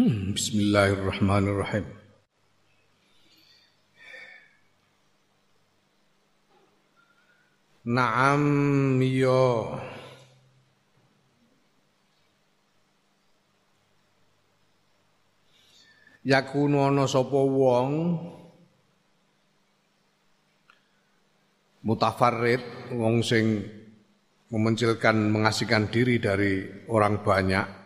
Bismillahirrahmanirrahim. Naam yo Yakunu ana sapa wong mutafarrid wong sing memencilkan mengasihkan diri dari orang banyak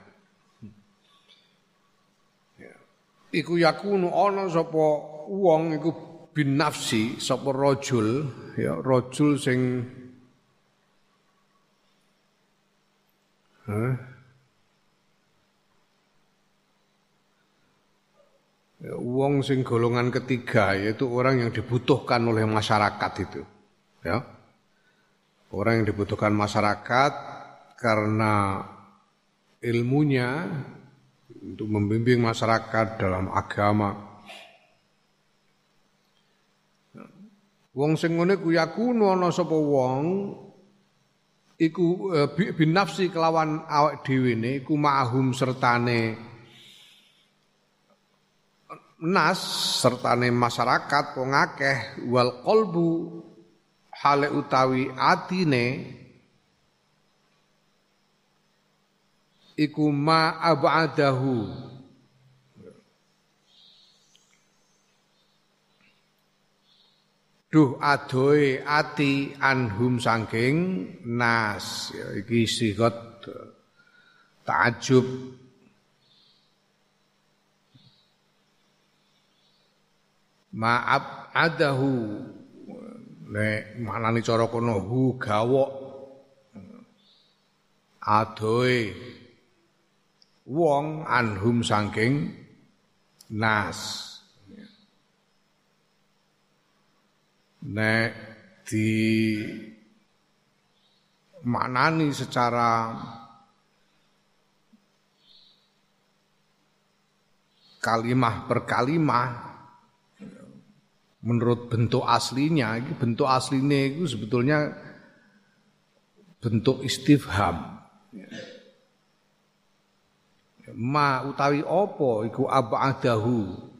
iku yakunu ana sapa wong iku bin nafsi sapa rajul ya rajul sing Hah? Ya, wong sing golongan ketiga yaitu orang yang dibutuhkan oleh masyarakat itu ya orang yang dibutuhkan masyarakat karena ilmunya untuk membimbing masyarakat dalam agama. Wong sing ngene ku yakunu ana sapa wong iku e, bin nafsi kelawan awak dhewe ne iku ma'hum sertane nas sertane masyarakat wong akeh wal qalbu hale utawi atine iku ma abadahu. Duh adoe ati anhum sangking nas. Ya, iki sigot takjub maaf adahu nek manani cara kono hu gawok. Adoe wong anhum sangking nas. Nek di maknani secara kalimah per kalimah menurut bentuk aslinya bentuk aslinya itu sebetulnya bentuk istifham ma utawi apa iku abadahu?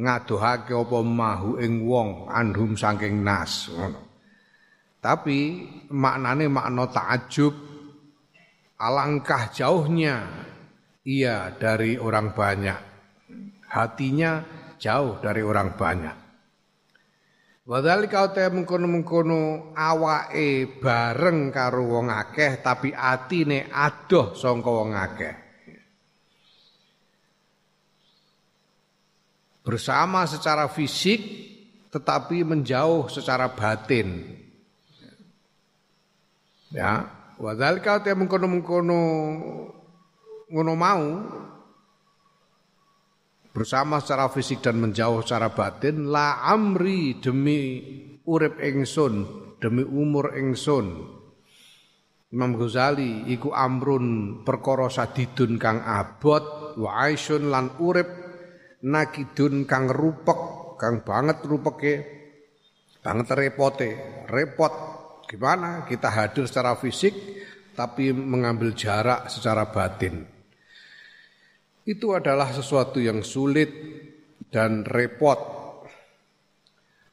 Ngadohake apa mahu ing wong anhum saking nas tapi maknane makna takjub alangkah jauhnya ia dari orang banyak. Hatinya jauh dari orang banyak. Wadhalika uta mengkono-mengkono awake bareng karo wong akeh tapi atine adoh sangka wong akeh. Bersama secara fisik tetapi menjauh secara batin. Ya, wadzalika te mengkono-mengkono ngono mau bersama secara fisik dan menjauh secara batin la amri demi urip ingsun demi umur ingsun Imam Ghazali iku amrun perkara sadidun kang abot wa aisyun lan urip nakidun kang rupek kang banget rupeke. Banget repote. Repot. Gimana? Kita hadir secara fisik tapi mengambil jarak secara batin. Itu adalah sesuatu yang sulit dan repot.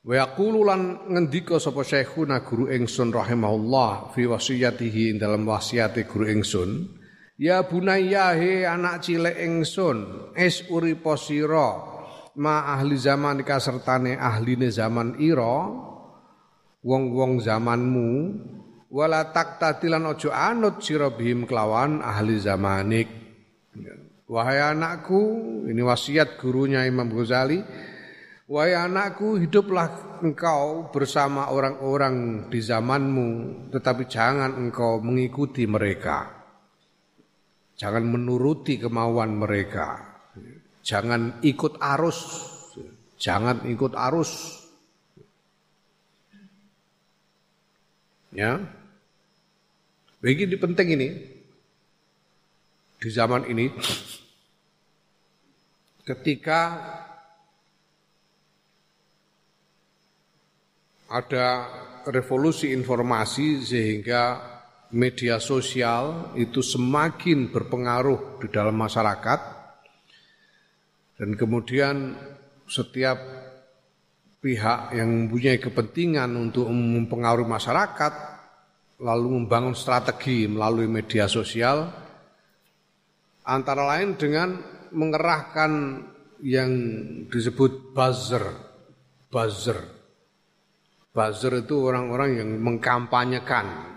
Wa yaqulu lan ngendika sapa syekhuna guru ingsun rahimahullah fi wasiyatihi dalam wasiate guru ingsun Ya bunayya he anak cilik ingsun, es uripa sira ma ahli zaman ika sertane ahline zaman ira wong-wong zamanmu wala taktatilan ojo anut sira bihim kelawan ahli zamanik. Wahai anakku, ini wasiat gurunya Imam Ghazali. Wahai anakku, hiduplah engkau bersama orang-orang di zamanmu, tetapi jangan engkau mengikuti mereka. Jangan menuruti kemauan mereka. Jangan ikut arus. Jangan ikut arus. Ya. Begini penting ini. Di zaman ini ketika ada revolusi informasi sehingga media sosial itu semakin berpengaruh di dalam masyarakat. Dan kemudian setiap pihak yang mempunyai kepentingan untuk mempengaruhi masyarakat lalu membangun strategi melalui media sosial antara lain dengan mengerahkan yang disebut buzzer buzzer. Buzzer itu orang-orang yang mengkampanyekan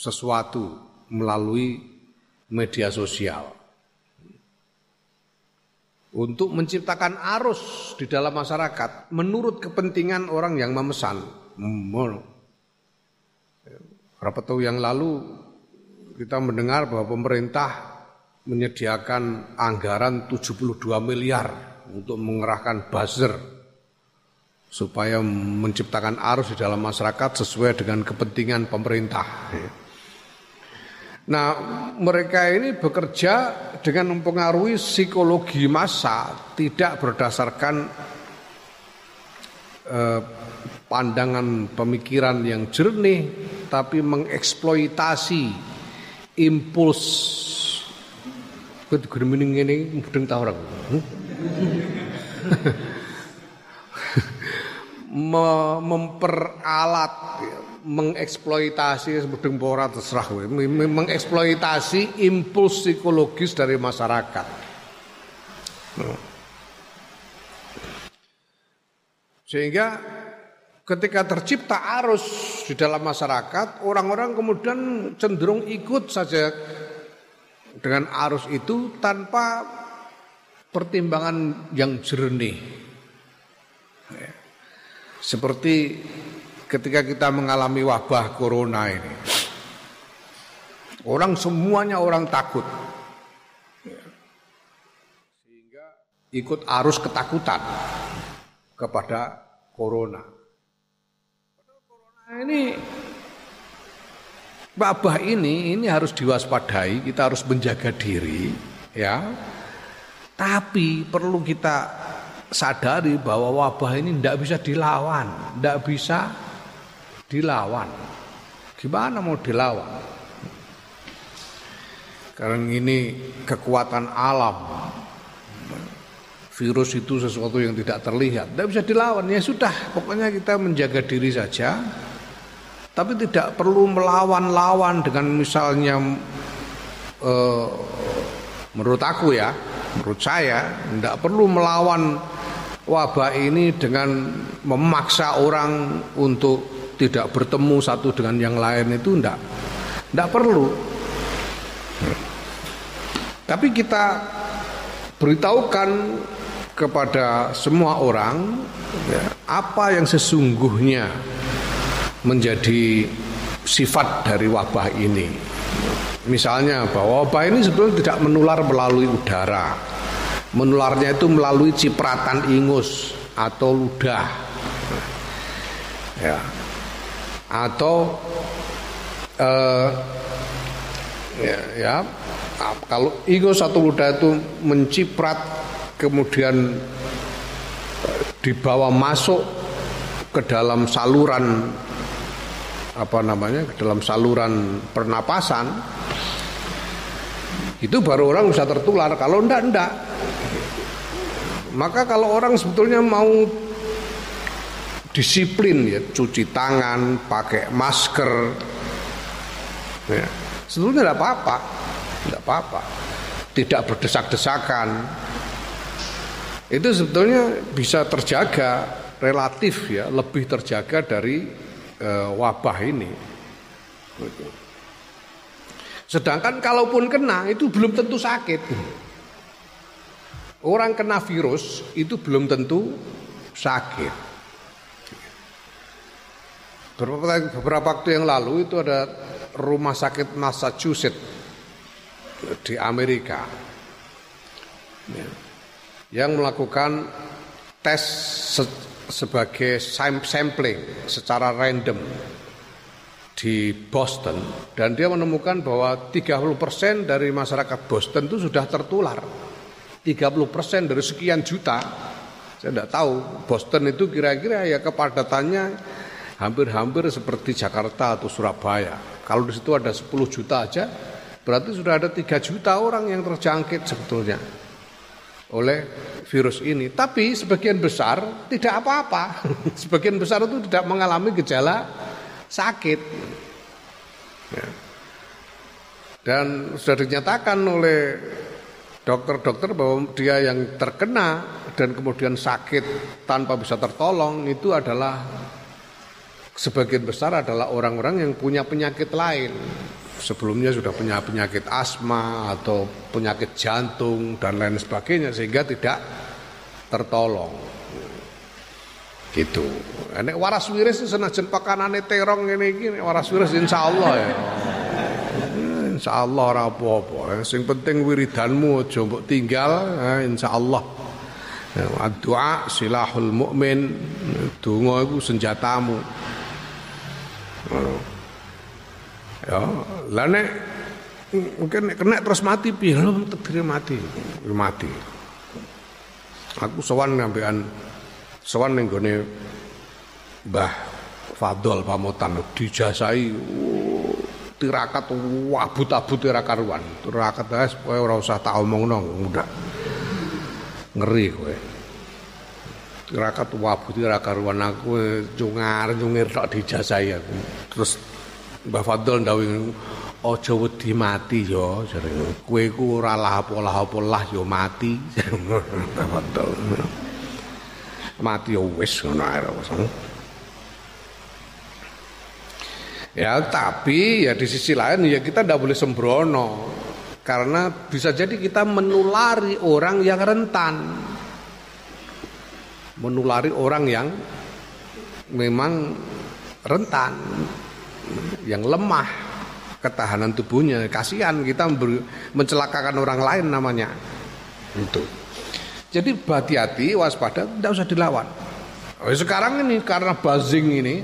sesuatu melalui media sosial untuk menciptakan arus di dalam masyarakat menurut kepentingan orang yang memesan. Berapa tahun yang lalu kita mendengar bahwa pemerintah menyediakan anggaran 72 miliar untuk mengerahkan buzzer supaya menciptakan arus di dalam masyarakat sesuai dengan kepentingan pemerintah. Nah, mereka ini bekerja dengan mempengaruhi psikologi massa tidak berdasarkan eh, pandangan pemikiran yang jernih tapi mengeksploitasi impuls. Mending ini orang. Memperalat mengeksploitasi pora terserah mengeksploitasi impuls psikologis dari masyarakat. Sehingga ketika tercipta arus di dalam masyarakat, orang-orang kemudian cenderung ikut saja dengan arus itu tanpa pertimbangan yang jernih. Seperti ketika kita mengalami wabah corona ini. Orang semuanya orang takut. Sehingga ikut arus ketakutan kepada corona. Corona ini wabah ini ini harus diwaspadai, kita harus menjaga diri, ya. Tapi perlu kita sadari bahwa wabah ini tidak bisa dilawan, tidak bisa dilawan. Gimana mau dilawan? Karena ini kekuatan alam. Virus itu sesuatu yang tidak terlihat, tidak bisa dilawan. Ya sudah, pokoknya kita menjaga diri saja. Tapi tidak perlu melawan-lawan dengan misalnya eh, menurut aku ya, menurut saya tidak perlu melawan wabah ini dengan memaksa orang untuk tidak bertemu satu dengan yang lain itu enggak enggak perlu tapi kita beritahukan kepada semua orang ya, apa yang sesungguhnya menjadi sifat dari wabah ini. Misalnya bahwa wabah ini sebetulnya tidak menular melalui udara. Menularnya itu melalui cipratan ingus atau ludah. Ya, atau uh, ya, ya kalau ego satu luda itu menciprat kemudian dibawa masuk ke dalam saluran apa namanya ke dalam saluran pernapasan itu baru orang bisa tertular. Kalau ndak ndak. Maka kalau orang sebetulnya mau disiplin ya. Cuci tangan pakai masker. Ya. sebetulnya tidak apa-apa. Tidak apa-apa. Tidak berdesak-desakan. Itu sebetulnya bisa terjaga relatif ya. Lebih terjaga dari e, wabah ini. Sedangkan kalaupun kena itu belum tentu sakit. Orang kena virus itu belum tentu sakit Beberapa, beberapa waktu yang lalu itu ada rumah sakit Massachusetts di Amerika ya, yang melakukan tes se sebagai sampling secara random di Boston dan dia menemukan bahwa 30% dari masyarakat Boston itu sudah tertular. 30% dari sekian juta. Saya tidak tahu Boston itu kira-kira ya kepadatannya hampir-hampir seperti Jakarta atau Surabaya. Kalau di situ ada 10 juta aja, berarti sudah ada 3 juta orang yang terjangkit sebetulnya. oleh virus ini. Tapi sebagian besar tidak apa-apa. sebagian besar itu tidak mengalami gejala sakit. Ya. Dan sudah dinyatakan oleh dokter-dokter bahwa dia yang terkena dan kemudian sakit tanpa bisa tertolong itu adalah sebagian besar adalah orang-orang yang punya penyakit lain. Sebelumnya sudah punya penyakit asma atau penyakit jantung dan lain sebagainya sehingga tidak tertolong. Gitu. Nek waras wiris senajan pakanane terong ngene iki waras wiris insyaallah ya. Insyaallah ora apa-apa. Sing penting wiridanmu mbok tinggal, insyaallah. Doa silahul mukmin. Iku senjatamu. Ya, lah nek mungkin kena terus mati piye lho tegere mati. Mati. Aku sowan ngambekan sowan ning gone Mbah Fadol pamotan dijasai oh, tirakat wabut-abut ora karuan. Tirakat wis kowe ora usah tak omongno. Ngeri kowe. Tirakat wabut ora karuan aku cungar cungir tok dijasai aku. Terus Mbah Fadol ndawuh aja wedi mati ya jare kowe ku ora apa-apa lah ya mati mati ya wis ngono Ya tapi ya di sisi lain ya kita tidak boleh sembrono karena bisa jadi kita menulari orang yang rentan, menulari orang yang memang rentan, yang lemah ketahanan tubuhnya. Kasihan kita mencelakakan orang lain namanya. Itu. Jadi hati-hati, waspada, tidak usah dilawan. Oh, sekarang ini karena buzzing ini,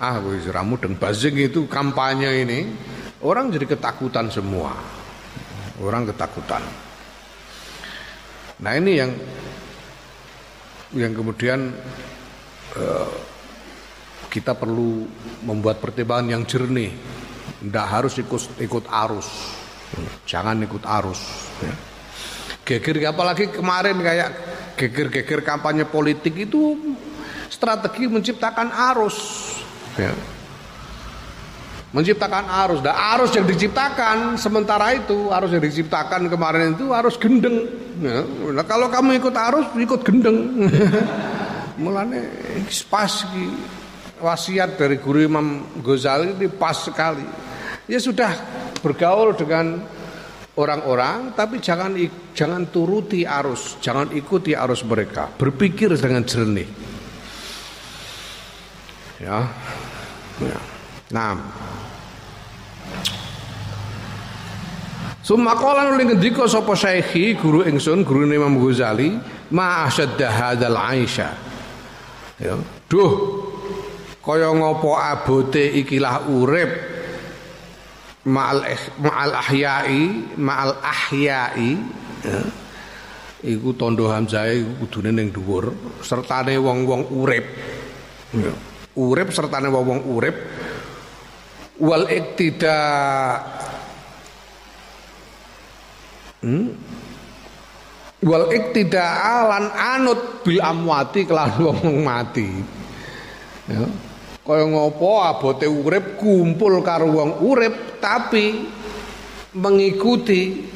ah wis dan buzzing itu kampanye ini, orang jadi ketakutan semua. Orang ketakutan. Nah ini yang yang kemudian uh, kita perlu membuat pertimbangan yang jernih tidak harus ikut ikut arus. Jangan ikut arus. Ya. Geger apalagi kemarin kayak geger-geger kampanye politik itu strategi menciptakan arus. Ya. Menciptakan arus. Dan arus yang diciptakan sementara itu arus yang diciptakan kemarin itu arus gendeng. Ya. Nah, kalau kamu ikut arus ikut gendeng. Mulane pas wasiat dari guru Imam Ghazali ini pas sekali. Ya sudah bergaul dengan orang-orang tapi jangan jangan turuti arus, jangan ikuti arus mereka. Berpikir dengan jernih. Ya. ya. Nah. Summa qala nuli ngendika sapa syekhi guru ingsun guru Imam Ghazali ma asyadda hadzal aisha. Ya. Duh, kaya ngopo abote ikilah urip ma'al ma'al ahyai ma'al ahyai ya. iku tondo hamzah iku kudune ning dhuwur sertane wong-wong urip ya. urip sertane wong-wong urip wal iktida hmm? wal iktida alan anut bil amwati kelan wong mati. Ya. Kaya ngopo abote urip kumpul karo wong urip tapi mengikuti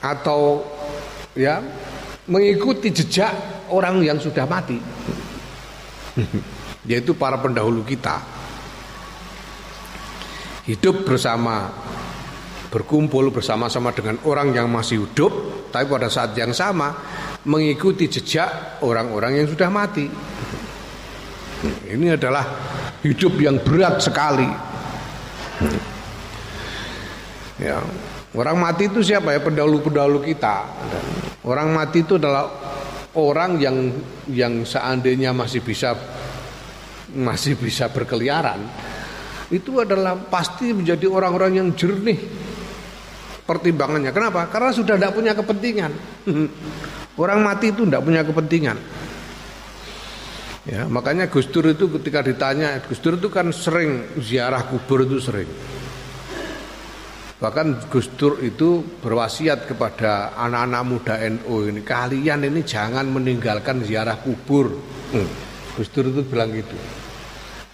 atau ya mengikuti jejak orang yang sudah mati. Yaitu para pendahulu kita hidup bersama berkumpul bersama-sama dengan orang yang masih hidup tapi pada saat yang sama mengikuti jejak orang-orang yang sudah mati. Ini adalah hidup yang berat sekali. Ya, orang mati itu siapa ya? Pendahulu-pendahulu kita. orang mati itu adalah orang yang yang seandainya masih bisa masih bisa berkeliaran, itu adalah pasti menjadi orang-orang yang jernih pertimbangannya. Kenapa? Karena sudah tidak punya kepentingan. Orang mati itu tidak punya kepentingan. Ya, makanya Gus Dur itu ketika ditanya, Gus Dur itu kan sering ziarah kubur itu sering. Bahkan Gus Dur itu berwasiat kepada anak-anak muda NU ini, kalian ini jangan meninggalkan ziarah kubur. Hmm. Gus Dur itu bilang gitu.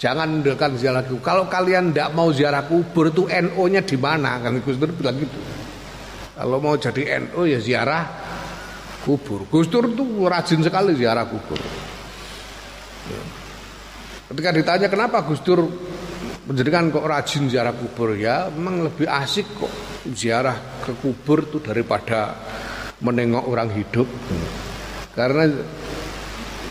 Jangan meninggalkan ziarah kubur. Kalau kalian tidak mau ziarah kubur itu NU-nya di mana? Kan Gus Dur bilang gitu. Kalau mau jadi NU ya ziarah kubur. Gus Dur itu rajin sekali ziarah kubur. Ya. Ketika ditanya kenapa Gus Dur menjadikan kok rajin ziarah kubur ya memang lebih asik kok ziarah ke kubur itu daripada menengok orang hidup karena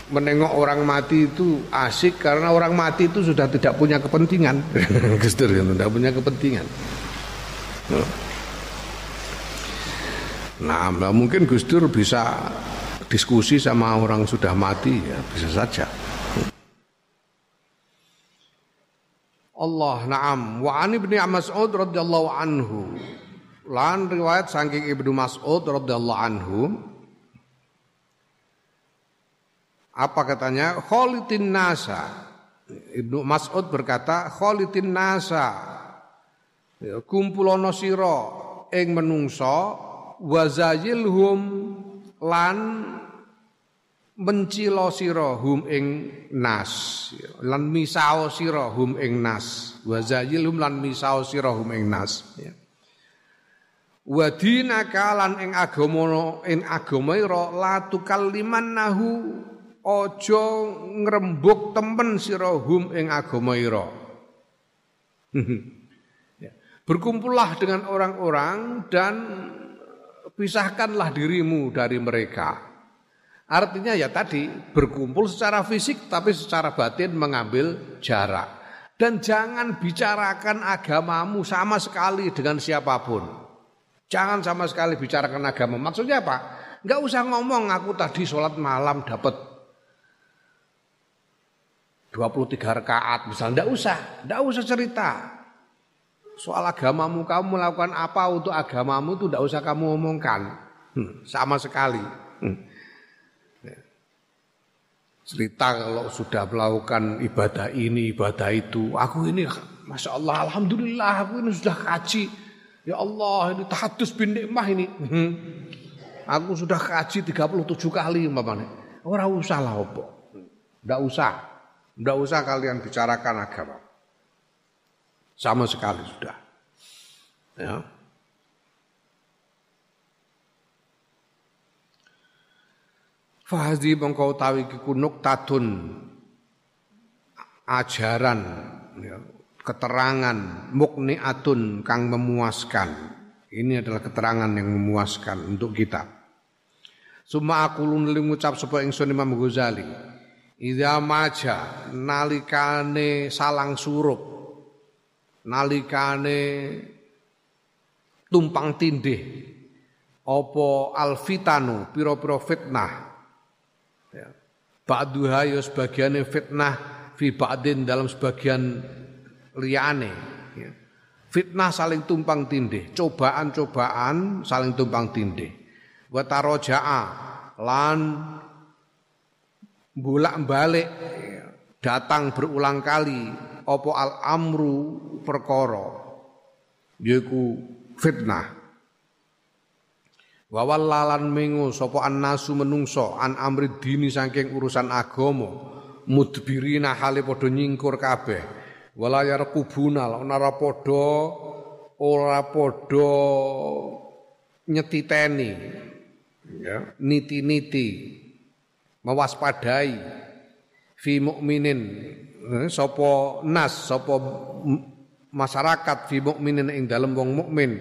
menengok orang mati itu asik karena orang mati itu sudah tidak punya kepentingan. Gus Dur tidak punya kepentingan. Nah, nah mungkin Gus Dur bisa diskusi sama orang sudah mati ya bisa saja. Allah na'am. Wa an ibni Mas'ud radhiyallahu anhu. Lan riwayat saking Ibnu Mas'ud radhiyallahu anhu apa katanya? Kholitin nasa. Ibnu Mas'ud berkata kholitin nasa. Ya, kumpulono sira ing menungso wazayilhum lan mencilo sira hum ing nas. Lan misao sira hum ing nas. Wa lan misao sira hum ing nas. Ya. wa dinaka lan ing agama ing agama ira la aja ngrembug temen sira hum ing agama ira ya. berkumpullah dengan orang-orang dan pisahkanlah dirimu dari mereka Artinya ya tadi berkumpul secara fisik tapi secara batin mengambil jarak. Dan jangan bicarakan agamamu sama sekali dengan siapa pun. Jangan sama sekali bicarakan agama. Maksudnya apa? Enggak usah ngomong aku tadi sholat malam dapat 23 rakaat misalnya. Enggak usah, enggak usah cerita. Soal agamamu kamu melakukan apa untuk agamamu itu enggak usah kamu omongkan. Hmm, sama sekali. Hmm cerita kalau sudah melakukan ibadah ini, ibadah itu. Aku ini, Masya Allah, Alhamdulillah, aku ini sudah kaji. Ya Allah, ini tahadus bin nikmah ini. Hmm. Aku sudah kaji 37 kali umpamanya. Orang usah lah opo. Tidak usah. Tidak usah kalian bicarakan agama. Sama sekali sudah. Ya. Fahdi mengkau tawi kikunuk tatun ajaran ya, keterangan mukniatun kang memuaskan. Ini adalah keterangan yang memuaskan untuk kita. Suma aku luneli ngucap sapa ingsun Imam Ghazali. Idza maja nalikane salang surup nalikane tumpang tindih apa alfitanu pira-pira fitnah Ba'duha ya fitnah fi ba'din dalam sebagian liyane. Ya. Fitnah saling tumpang tindih, cobaan-cobaan saling tumpang tindih. Wa taroja'a lan bolak-balik ya. datang berulang kali opo al amru perkara yaiku fitnah. Wawal lalan mengo sapa annasu menungso an amri dini saking urusan agama mudbirina hale padha nyingkur kabeh. Wala yarqubuna ora padha ora padha nyetiteni ya niti-niti mewaspadai fi mukminin eh, sapa nas sapa masyarakat fi mukminin ing dalem wong mukmin.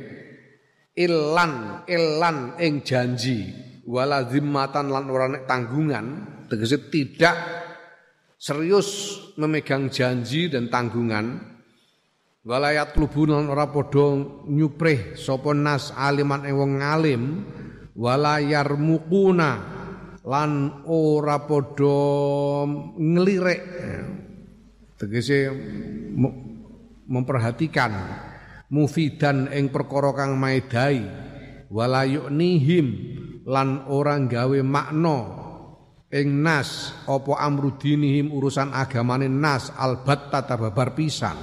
Ilan ilan ing janji. Wala zimmatan lan ora tanggungan. Tegese tidak serius memegang janji dan tanggungan. Walayat lubun lan ora padha nyuprih sapa nas aliman ing wong alim. Wala yarmuquna lan ora padha nglirik. Tegese memperhatikan mufidan ing perkara kang maedai wala yu'nihim lan orang gawe makna ing nas apa amrudinihim urusan agamane nas albat tata babar pisan.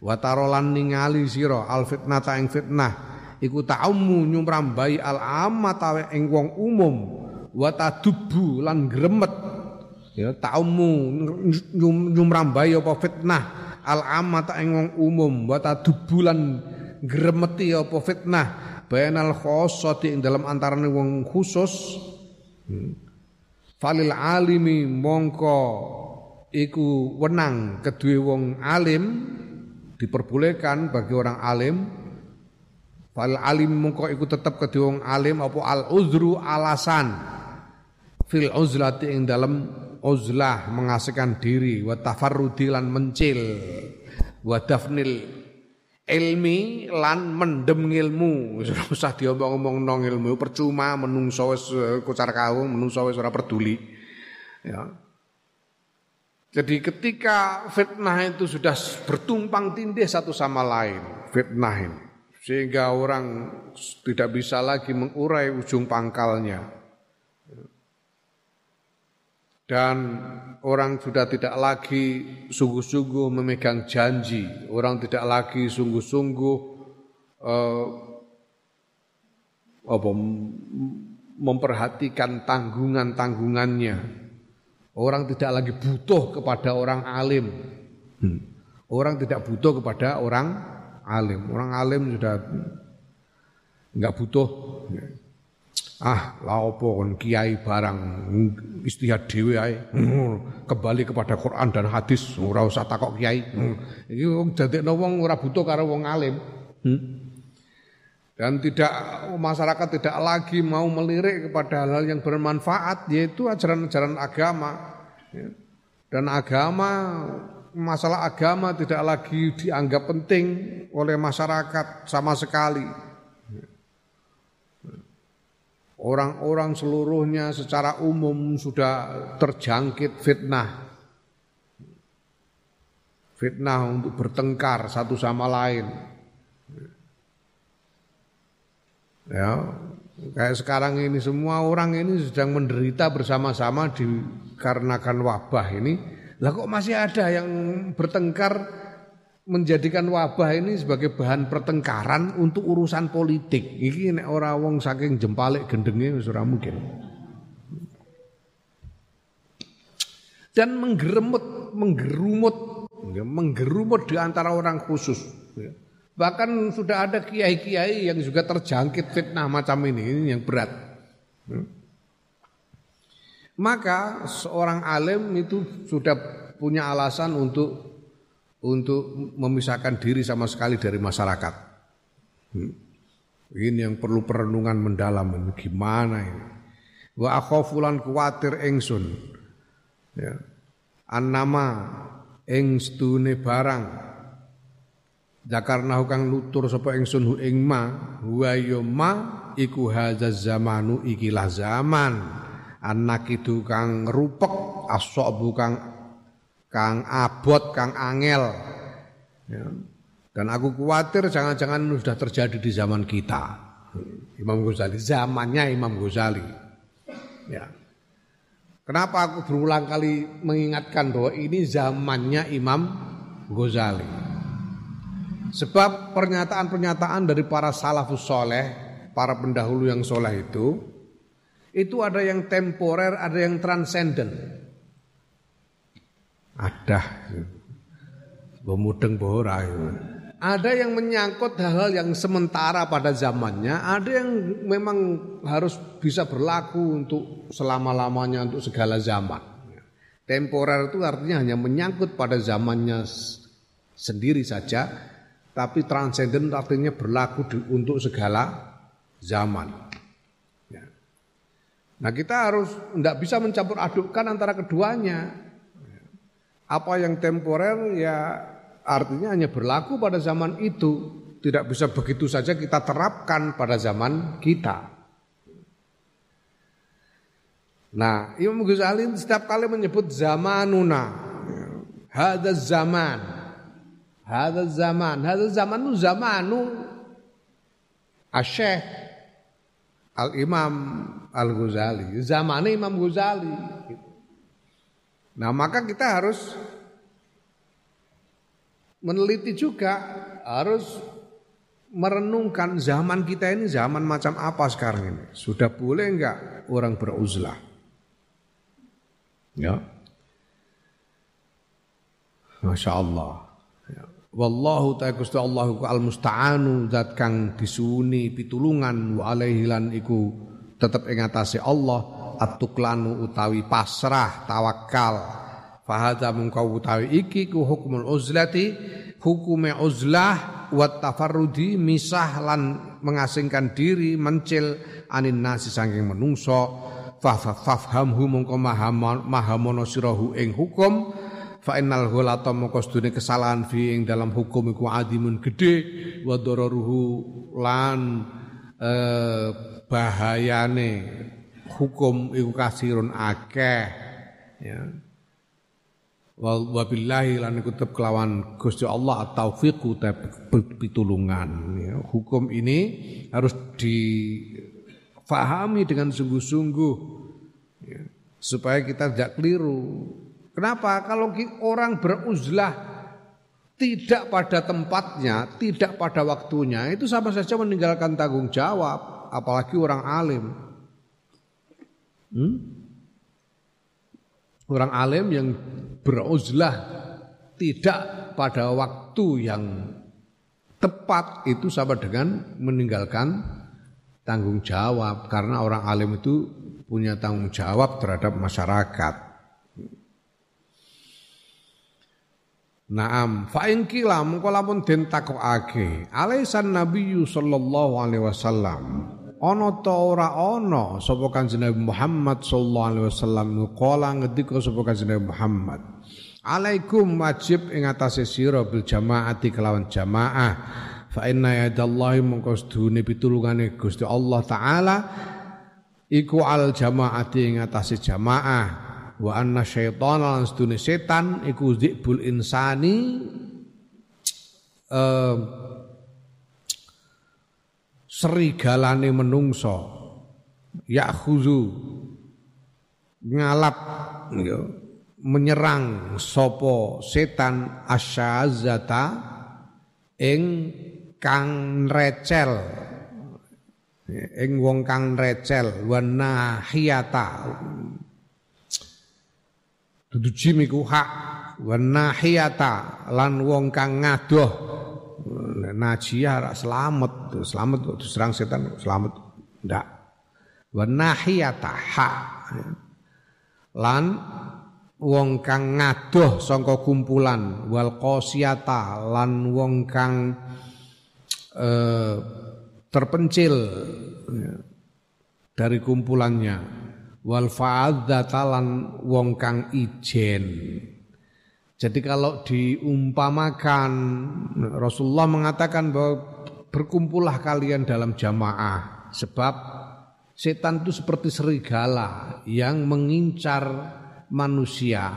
Wa tarolan ningali sira al fitnata ing fitnah. Iku ta'ummu nyumrambai al amata ing wong umum wa tadubu lan gremet. Ya ta'ummu nyumrambai apa fitnah? Al amata ing wong umum. Wa tadubu lan gremeti apa fitnah? Bainal khossati ing dalam antarane wong khusus. Hmm. falil alimi mongko iku wenang kedue wong alim diperbolehkan bagi orang alim. Fal alim mongko iku tetep kedue wong alim apa al uzru alasan fil uzlati ing dalam uzlah mengasihkan diri wa tafarrudi lan mencil wa dafnil ilmi lan mendem ilmu usah diomong-omong nong ilmu percuma menungso wis eh, kucar kawung menungso wis ora peduli. Ya. Jadi ketika fitnah itu sudah bertumpang tindih satu sama lain fitnah ini. Sehingga orang tidak bisa lagi mengurai ujung pangkalnya dan orang sudah tidak lagi sungguh-sungguh memegang janji, orang tidak lagi sungguh-sungguh uh, memperhatikan tanggungan-tanggungannya. Orang tidak lagi butuh kepada orang alim. Hmm. Orang tidak butuh kepada orang alim. Orang alim sudah enggak butuh Ah, la opo kon kiai barang istihad dhewe ae. Kembali kepada Quran dan hadis, ora usah takok kiai. Iki wong dadekno wong ora butuh karo wong alim. Hmm. Dan tidak masyarakat tidak lagi mau melirik kepada hal-hal yang bermanfaat yaitu ajaran-ajaran agama. Ya. Dan agama masalah agama tidak lagi dianggap penting oleh masyarakat sama sekali orang-orang seluruhnya secara umum sudah terjangkit fitnah. Fitnah untuk bertengkar satu sama lain. Ya, kayak sekarang ini semua orang ini sedang menderita bersama-sama dikarenakan wabah ini. Lah kok masih ada yang bertengkar menjadikan wabah ini sebagai bahan pertengkaran untuk urusan politik. Iki nek ora wong saking jempalik gendenge wis ora mungkin. Dan menggeremut, menggerumut, menggerumut di antara orang khusus. Bahkan sudah ada kiai-kiai yang juga terjangkit fitnah macam ini, ini yang berat. Maka seorang alim itu sudah punya alasan untuk untuk memisahkan diri sama sekali dari masyarakat. Hmm. Ini yang perlu perenungan mendalam. Gimana ini? Wa akhafulan kuwatir engsun. Ya. Annama ing stune barang Jakarna kang nutur sapa ingsun hu ing ma ya ma iku hadza zamanu ikilah zaman anak itu kang rupek asok kang kang abot, kang angel. Ya. Dan aku khawatir jangan-jangan sudah terjadi di zaman kita. Imam Ghazali, zamannya Imam Ghazali. Ya. Kenapa aku berulang kali mengingatkan bahwa ini zamannya Imam Ghazali? Sebab pernyataan-pernyataan dari para salafus soleh, para pendahulu yang soleh itu, itu ada yang temporer, ada yang transenden. Ada. Bemudeng bohora. Ada yang menyangkut hal-hal yang sementara pada zamannya, ada yang memang harus bisa berlaku untuk selama-lamanya untuk segala zaman. Temporer itu artinya hanya menyangkut pada zamannya sendiri saja, tapi transenden artinya berlaku di, untuk segala zaman. Ya. Nah kita harus tidak bisa mencampur adukkan antara keduanya. Apa yang temporer ya artinya hanya berlaku pada zaman itu, tidak bisa begitu saja kita terapkan pada zaman kita. Nah, Imam Ghazali setiap kali menyebut zamanuna, hada zaman, hada zaman, hada zaman itu zamanu asyikh al-imam al-Ghazali, zamannya Imam Ghazali. Nah maka kita harus meneliti juga harus merenungkan zaman kita ini zaman macam apa sekarang ini. Sudah boleh enggak orang beruzlah? Ya. Masya Allah. Ya. Wallahu ta'ala Gusti Allah al musta'anu zat kang disuni pitulungan wa alaihi lan iku tetep ing Allah atuklanu utawi pasrah tawakal. Fahadha mungkau utawi iki ku hukmul uzlati hukume uzlah wa tafarrudi misah lan mengasingkan diri mencil anin nasi saking menungso. Fafhamhu mungko mahamono sirahu ing hukum. Fa innal ghulata mongko sedune kesalahan fi ing dalam hukum iku adimun gede wa dararuhu lan eh, bahayane hukum iku kasirun akeh ya wa billahi lan kutub kelawan Gusti Allah at-taufiqu pitulungan ya. hukum ini harus difahami dengan sungguh-sungguh ya. supaya kita tidak keliru Kenapa? Kalau orang beruzlah tidak pada tempatnya, tidak pada waktunya, itu sama saja meninggalkan tanggung jawab, apalagi orang alim. Hmm? Orang alim yang beruzlah tidak pada waktu yang tepat itu sama dengan meninggalkan tanggung jawab karena orang alim itu punya tanggung jawab terhadap masyarakat. Naam, fa in kila mengko lamun den takokake, alaisan nabiyyu sallallahu alaihi wasallam ana ta ora ana sapa kanjeng Nabi Muhammad sallallahu alaihi wasallam. Qala ngendika sapa kanjeng Nabi Muhammad Alaikum wajib ing atase sira bil jamaati kelawan jamaah. Fa inna yadallahi mengko sedune pitulungane Gusti Allah taala iku al jamaati ing atase jamaah. Wa anna syaitana lan sedune setan iku dzibul insani. Uh, serigalane menungso. Yakhuzu ngalap ya, menyerang sopo setan asyazata ing kang recel ing wong kang recel wa nahiyata Dudu jim iku hak. Wa nahiyata lan wong kang ngadoh. Najiyah selamat, selamat kok diserang setan selamat. Ndak. Wa nahiyata hak. Lan wong kang ngadoh sangka kumpulan wal qasiyata lan wong kang eh, terpencil ya, dari kumpulannya wal fa'adzatalan wong kang ijen. Jadi kalau diumpamakan Rasulullah mengatakan bahwa berkumpullah kalian dalam jamaah sebab setan itu seperti serigala yang mengincar manusia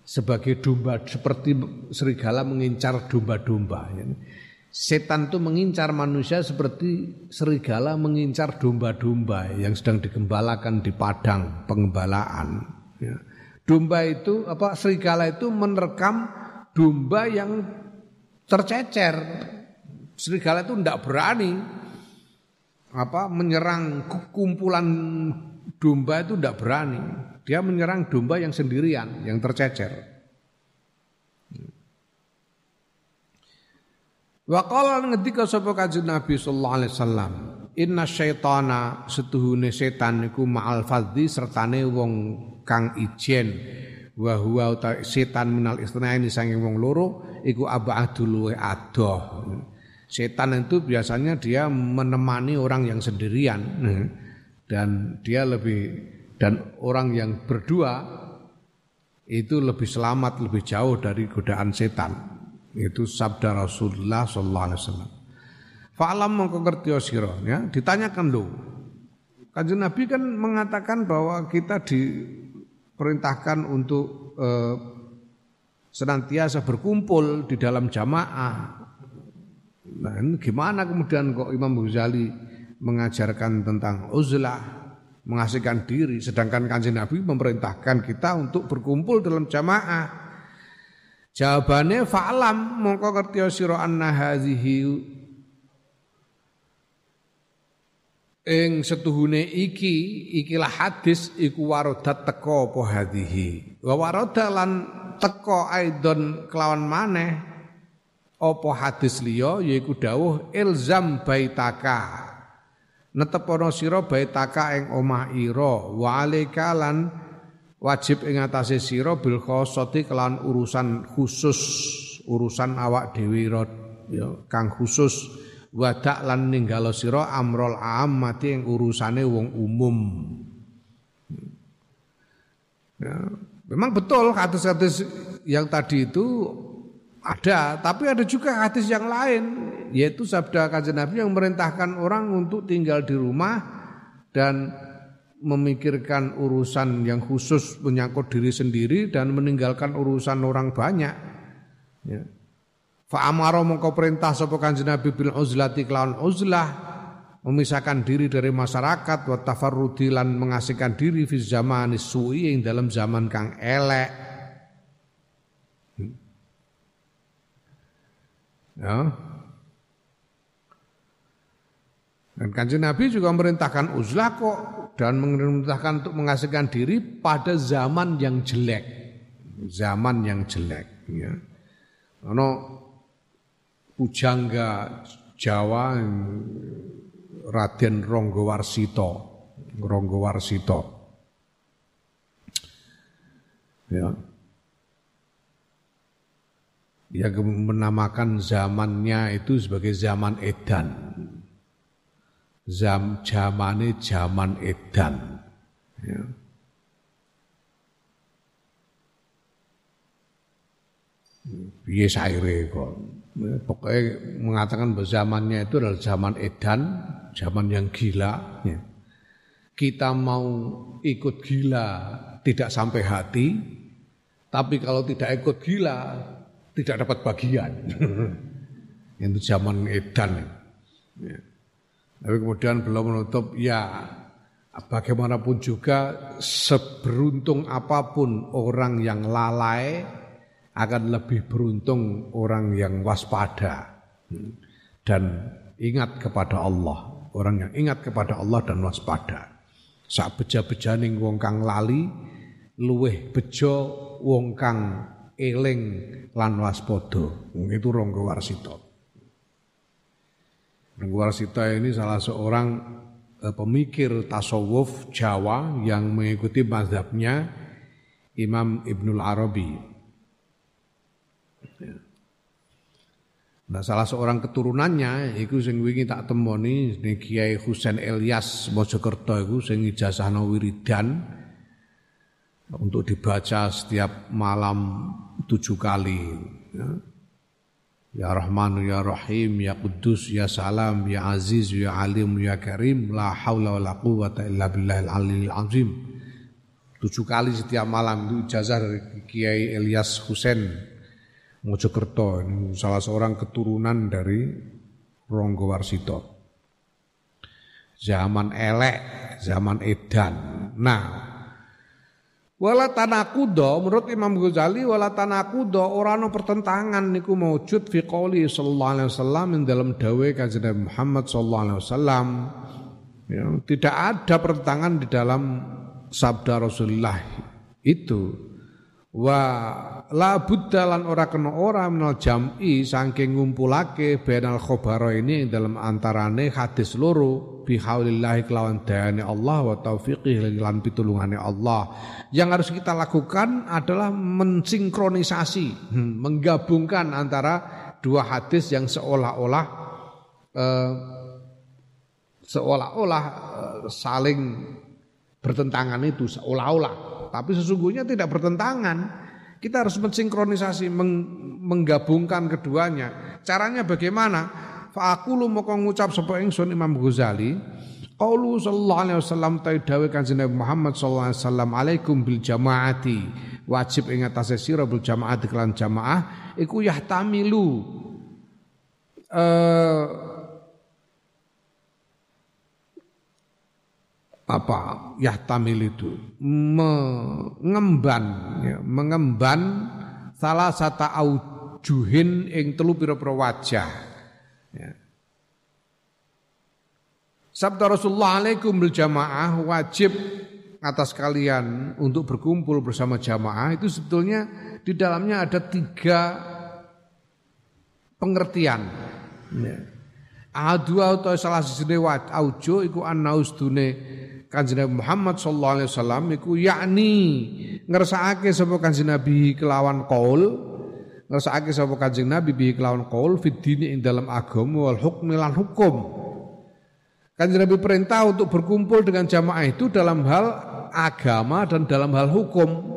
sebagai domba seperti serigala mengincar domba-domba. Setan itu mengincar manusia seperti serigala mengincar domba-domba yang sedang digembalakan di padang pengembalaan. Ya. Domba itu apa serigala itu menerkam domba yang tercecer. Serigala itu tidak berani apa menyerang kumpulan domba itu tidak berani. Dia menyerang domba yang sendirian, yang tercecer. Wa qala ngendika sapa kanjeng Nabi sallallahu alaihi wasallam, inna syaitana setuhune setan iku ma'al fadhi sertane wong kang ijen wa huwa setan minal ini saking wong loro iku abadul adoh. Setan itu biasanya dia menemani orang yang sendirian dan dia lebih dan orang yang berdua itu lebih selamat lebih jauh dari godaan setan. Itu sabda Rasulullah sallallahu alaihi wasallam. Fa'lam mongko ngerti sira ya, ditanyakan lho. Kanjeng Nabi kan mengatakan bahwa kita diperintahkan untuk eh, senantiasa berkumpul di dalam jamaah. Nah, ini gimana kemudian kok Imam Ghazali mengajarkan tentang uzlah, mengasihkan diri, sedangkan kanjeng Nabi memerintahkan kita untuk berkumpul dalam jamaah. Jawabane fa'lam mongko ngerti sira anna hazihi ing setuhune iki ikilah hadis iku warodat teko apa hadhihi wa waroda lan teko aidon kelawan maneh apa hadis liya yaiku dawuh ilzam baitaka. Netepono sira baitaka ing omah ira. Wa alika wajib ing atase sira bil khossati kelan urusan khusus urusan awak dhewe ya kang khusus wadak lan ninggalo sira amrol mati ing urusane wong umum ya, memang betul hadis-hadis yang tadi itu ada, tapi ada juga hadis yang lain, yaitu sabda kajian Nabi yang merintahkan orang untuk tinggal di rumah dan memikirkan urusan yang khusus menyangkut diri sendiri dan meninggalkan urusan orang banyak. Ya. Fa amara mongko perintah sapa Kanjeng Nabi bil uzlati kelawan uzlah memisahkan diri dari masyarakat wa tafarrudi lan mengasihkan diri fi zaman su'i yang dalam zaman kang elek. Ya. Dan kanjeng Nabi juga merintahkan uzlah kok dan memerintahkan untuk mengasihkan diri pada zaman yang jelek. Zaman yang jelek. Ya. Ono pujangga Jawa Raden Ronggowarsito. Ronggowarsito. Ya. Dia menamakan zamannya itu sebagai zaman edan zam jamane zaman edan ya. Piye saire. Pokoknya mengatakan bahwa zamannya itu adalah zaman edan, zaman yang gila. Ya. Kita mau ikut gila tidak sampai hati, tapi kalau tidak ikut gila tidak dapat bagian. itu zaman edan. Ya. Tapi kemudian belum menutup ya bagaimanapun juga seberuntung apa pun orang yang lalai akan lebih beruntung orang yang waspada dan ingat kepada Allah. Orang yang ingat kepada Allah dan waspada. Saat beja-bejaning wong kang lali luweh bejo wong kang eling lan waspada. Itu Ronggo Warsito. Warsita ini salah seorang eh, pemikir tasawuf Jawa yang mengikuti mazhabnya Imam Ibnul Arabi. Nah, salah seorang keturunannya iku sing wingi tak temoni ini Kiai Husain Elias Mojokerto iku sing ijazahno wiridan untuk dibaca setiap malam tujuh kali. Ya. Ya Rahman ya Rahim ya Kudus ya Salam ya Aziz ya Alim ya Karim la haula wala quwata illa billahil aliyil azim. Tujuh kali setiap malam itu ijazah dari Kiai Elias Husain Mojokerto salah seorang keturunan dari Ronggo Warsito. Zaman elek, zaman edan. Nah, Wala tanakudo menurut Imam Ghazali wala tanakudo ora ana pertentangan niku maujud fi qouli sallallahu alaihi wasallam dalam dawe kanjeng Muhammad sallallahu alaihi wasallam. Ya, tidak ada pertentangan di dalam sabda Rasulullah itu wa la buddha lan ora kena ora menal jam'i saking ngumpulake benal khobaro ini dalam antarane hadis loro bihaulillahi kelawan dayane Allah wa taufiqih lan pitulungane Allah. Yang harus kita lakukan adalah mensinkronisasi hmm, menggabungkan antara dua hadis yang seolah-olah eh, seolah-olah eh, saling bertentangan itu seolah-olah tapi sesungguhnya tidak bertentangan. Kita harus mensinkronisasi, menggabungkan keduanya. Caranya bagaimana? Fa'akulu moko ngucap sapa ingsun Imam Ghazali, Qaulu sallallahu alaihi wasallam ta dawuh Muhammad sallallahu alaihi wasallam alaikum bil jamaati wajib ing atase bil jamaati kelan jamaah iku yahtamilu eh apa yahtamil itu mengemban ya, mengemban salah sata aujuhin ing telu pira-pira wajah. Ya. Sabda Rasulullah alaikum bil jamaah wajib atas kalian untuk berkumpul bersama jamaah itu sebetulnya di dalamnya ada tiga pengertian. Ya. Adu atau salah siji aujo iku anaus Kanjeng Muhammad sallallahu alaihi wasallam iku yakni ngersakake sapa Kanjeng Nabi kelawan qaul ngersakake sapa Kanjeng Nabi bi kelawan qaul fid dini ing dalam agama wal hukmi lan hukum. Kanjeng Nabi perintah untuk berkumpul dengan jamaah itu dalam hal agama dan dalam hal hukum.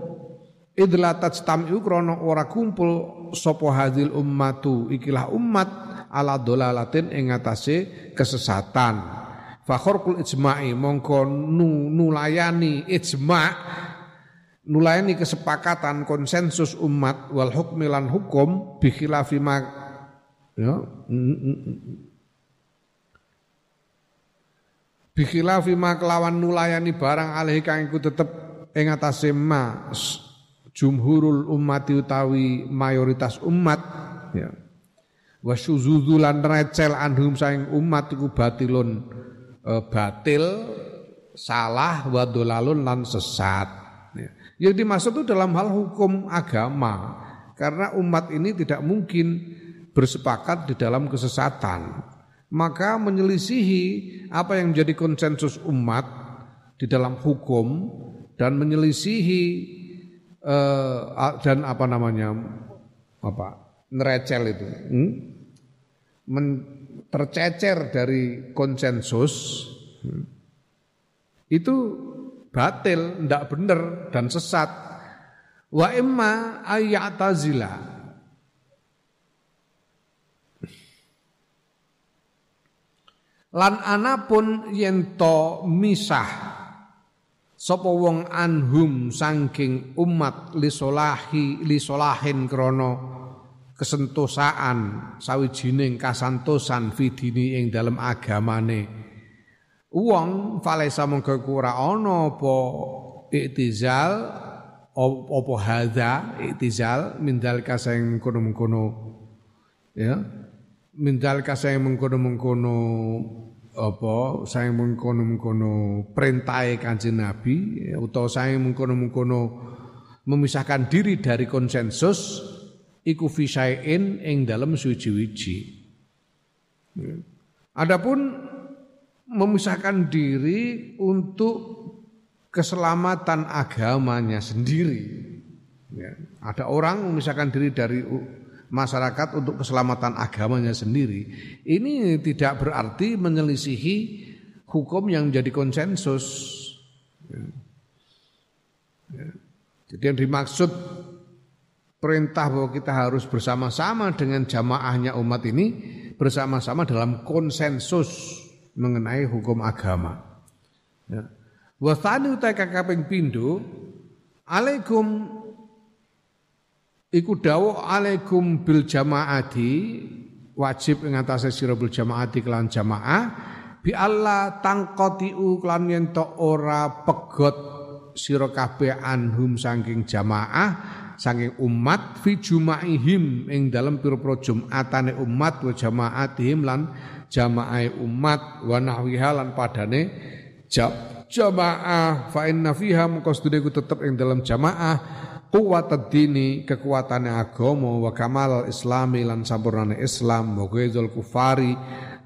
Idla tajtamiu krana ora kumpul sapa hadil ummatu ikilah umat ala dolalatin ing atase kesesatan. Fakhorkul ijma'i mongko nu, nulayani ijma' nulayani kesepakatan konsensus umat wal hukmi lan hukum bi khilafi ma ya bi khilafi ma kelawan nulayani barang alih kang iku tetep ing atase ma jumhurul ummati utawi mayoritas umat ya. Wa syuzuzulan recel anhum saing umat iku batilun batil, salah, wadolalun lan sesat. Ya. Yang dimaksud itu dalam hal hukum agama. Karena umat ini tidak mungkin bersepakat di dalam kesesatan. Maka menyelisihi apa yang menjadi konsensus umat di dalam hukum dan menyelisihi eh, dan apa namanya apa nerecel itu hmm? Men, tercecer dari konsensus itu batil, tidak benar dan sesat. Wa imma ayyatazila lan anapun yento misah sapa wong anhum saking umat lisolahi lisolahin krono kesentosaan sawijining kasantosan fidini ing dalam agamane. Wong falesa mongko ora ana apa iktizal apa hadza iktizal mindal kaseng mengkono-mengkono ya. Mindal kaseng mengkono-mengkono apa saya mengkono-mengkono perintahe Kanjeng Nabi utawa saya mengkono-mengkono memisahkan diri dari konsensus iku fisain ing dalam suci-wiji. Adapun memisahkan diri untuk keselamatan agamanya sendiri. Ya, ada orang memisahkan diri dari masyarakat untuk keselamatan agamanya sendiri. Ini tidak berarti menyelisihi hukum yang menjadi konsensus. Ya. Ya. Jadi yang dimaksud perintah bahwa kita harus bersama-sama dengan jamaahnya umat ini bersama-sama dalam konsensus mengenai hukum agama. Ya. Wa tsani utai kaping pindho alaikum iku dawuh alaikum bil jamaati wajib ing atase bil jamaati kelan jamaah bi Allah tangqatiu kelan yen ora pegot sira kabeh anhum saking jamaah saking umat fi jumaihim ing dalam pira-pira jumatane umat wa jamaatihim lan jamaah umat wa nahwiha lan padane jamaah. Fa inna fiha mengko ku tetep ing dalam jamaah kuwat dini kekuatane agama wa kamal islami lan sampurnane Islam wa ghaizul kufari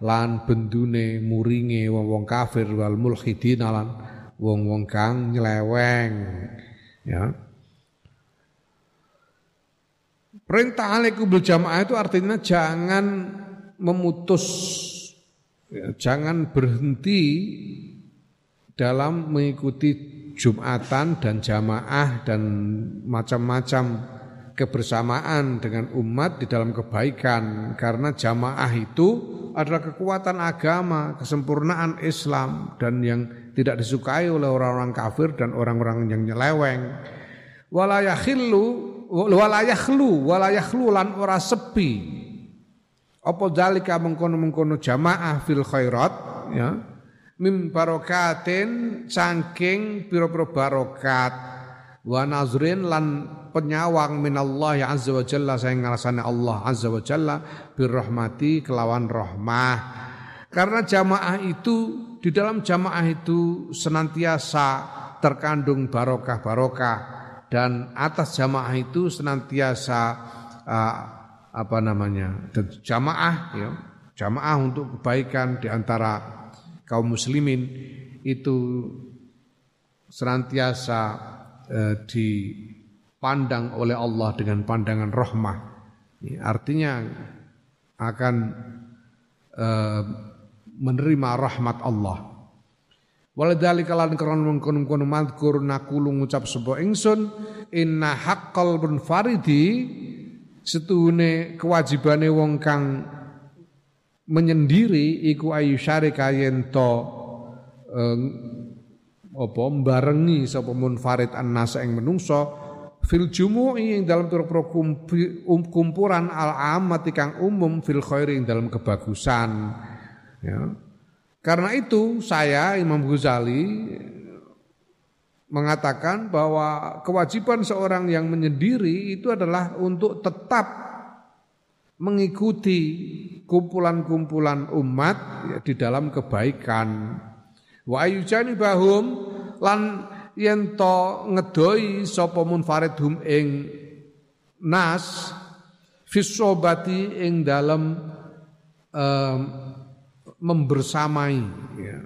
lan bendune muringe wong-wong kafir wal mulhidin lan wong-wong kang nyeleweng. Ya Perintah alaikum berjamaah itu artinya jangan memutus, ya, jangan berhenti dalam mengikuti Jumatan dan jamaah dan macam-macam kebersamaan dengan umat di dalam kebaikan karena jamaah itu adalah kekuatan agama, kesempurnaan Islam dan yang tidak disukai oleh orang-orang kafir dan orang-orang yang nyeleweng. Wala walayakhlu walayakhlu lan ora sepi. Apa dalika mengkono-mengkono jamaah fil khairat ya? Mim barokatin saking pira-pira barokat. Wa nazrin lan penyawang minallah ya azza wa jalla saya ngrasane Allah azza wa jalla birrahmati kelawan rahmah. Karena jamaah itu di dalam jamaah itu senantiasa terkandung barokah-barokah dan atas jamaah itu senantiasa uh, apa namanya jamaah ya jamaah untuk kebaikan di antara kaum muslimin itu senantiasa uh, dipandang oleh Allah dengan pandangan rahmah. Ya, artinya akan uh, menerima rahmat Allah Waladhalika lan karon mengkono-kono madkur nakulu ngucap sapa ingsun inna haqqal faridi setuhune kewajibane wong kang menyendiri iku ayu syarika yen to eh, apa barengi sapa munfarid annas ing menungso fil jumu'i ing dalam pira-pira um, kumpulan al amati kang umum fil khairi ing dalam kebagusan. Ya karena itu saya Imam Ghazali mengatakan bahwa kewajiban seorang yang menyendiri itu adalah untuk tetap mengikuti kumpulan-kumpulan umat ya, di dalam kebaikan. Wa ayujani bahum lan yen to ngedoi sapa munfaridhum ing nas fisobati ing dalam um, membersamai ya.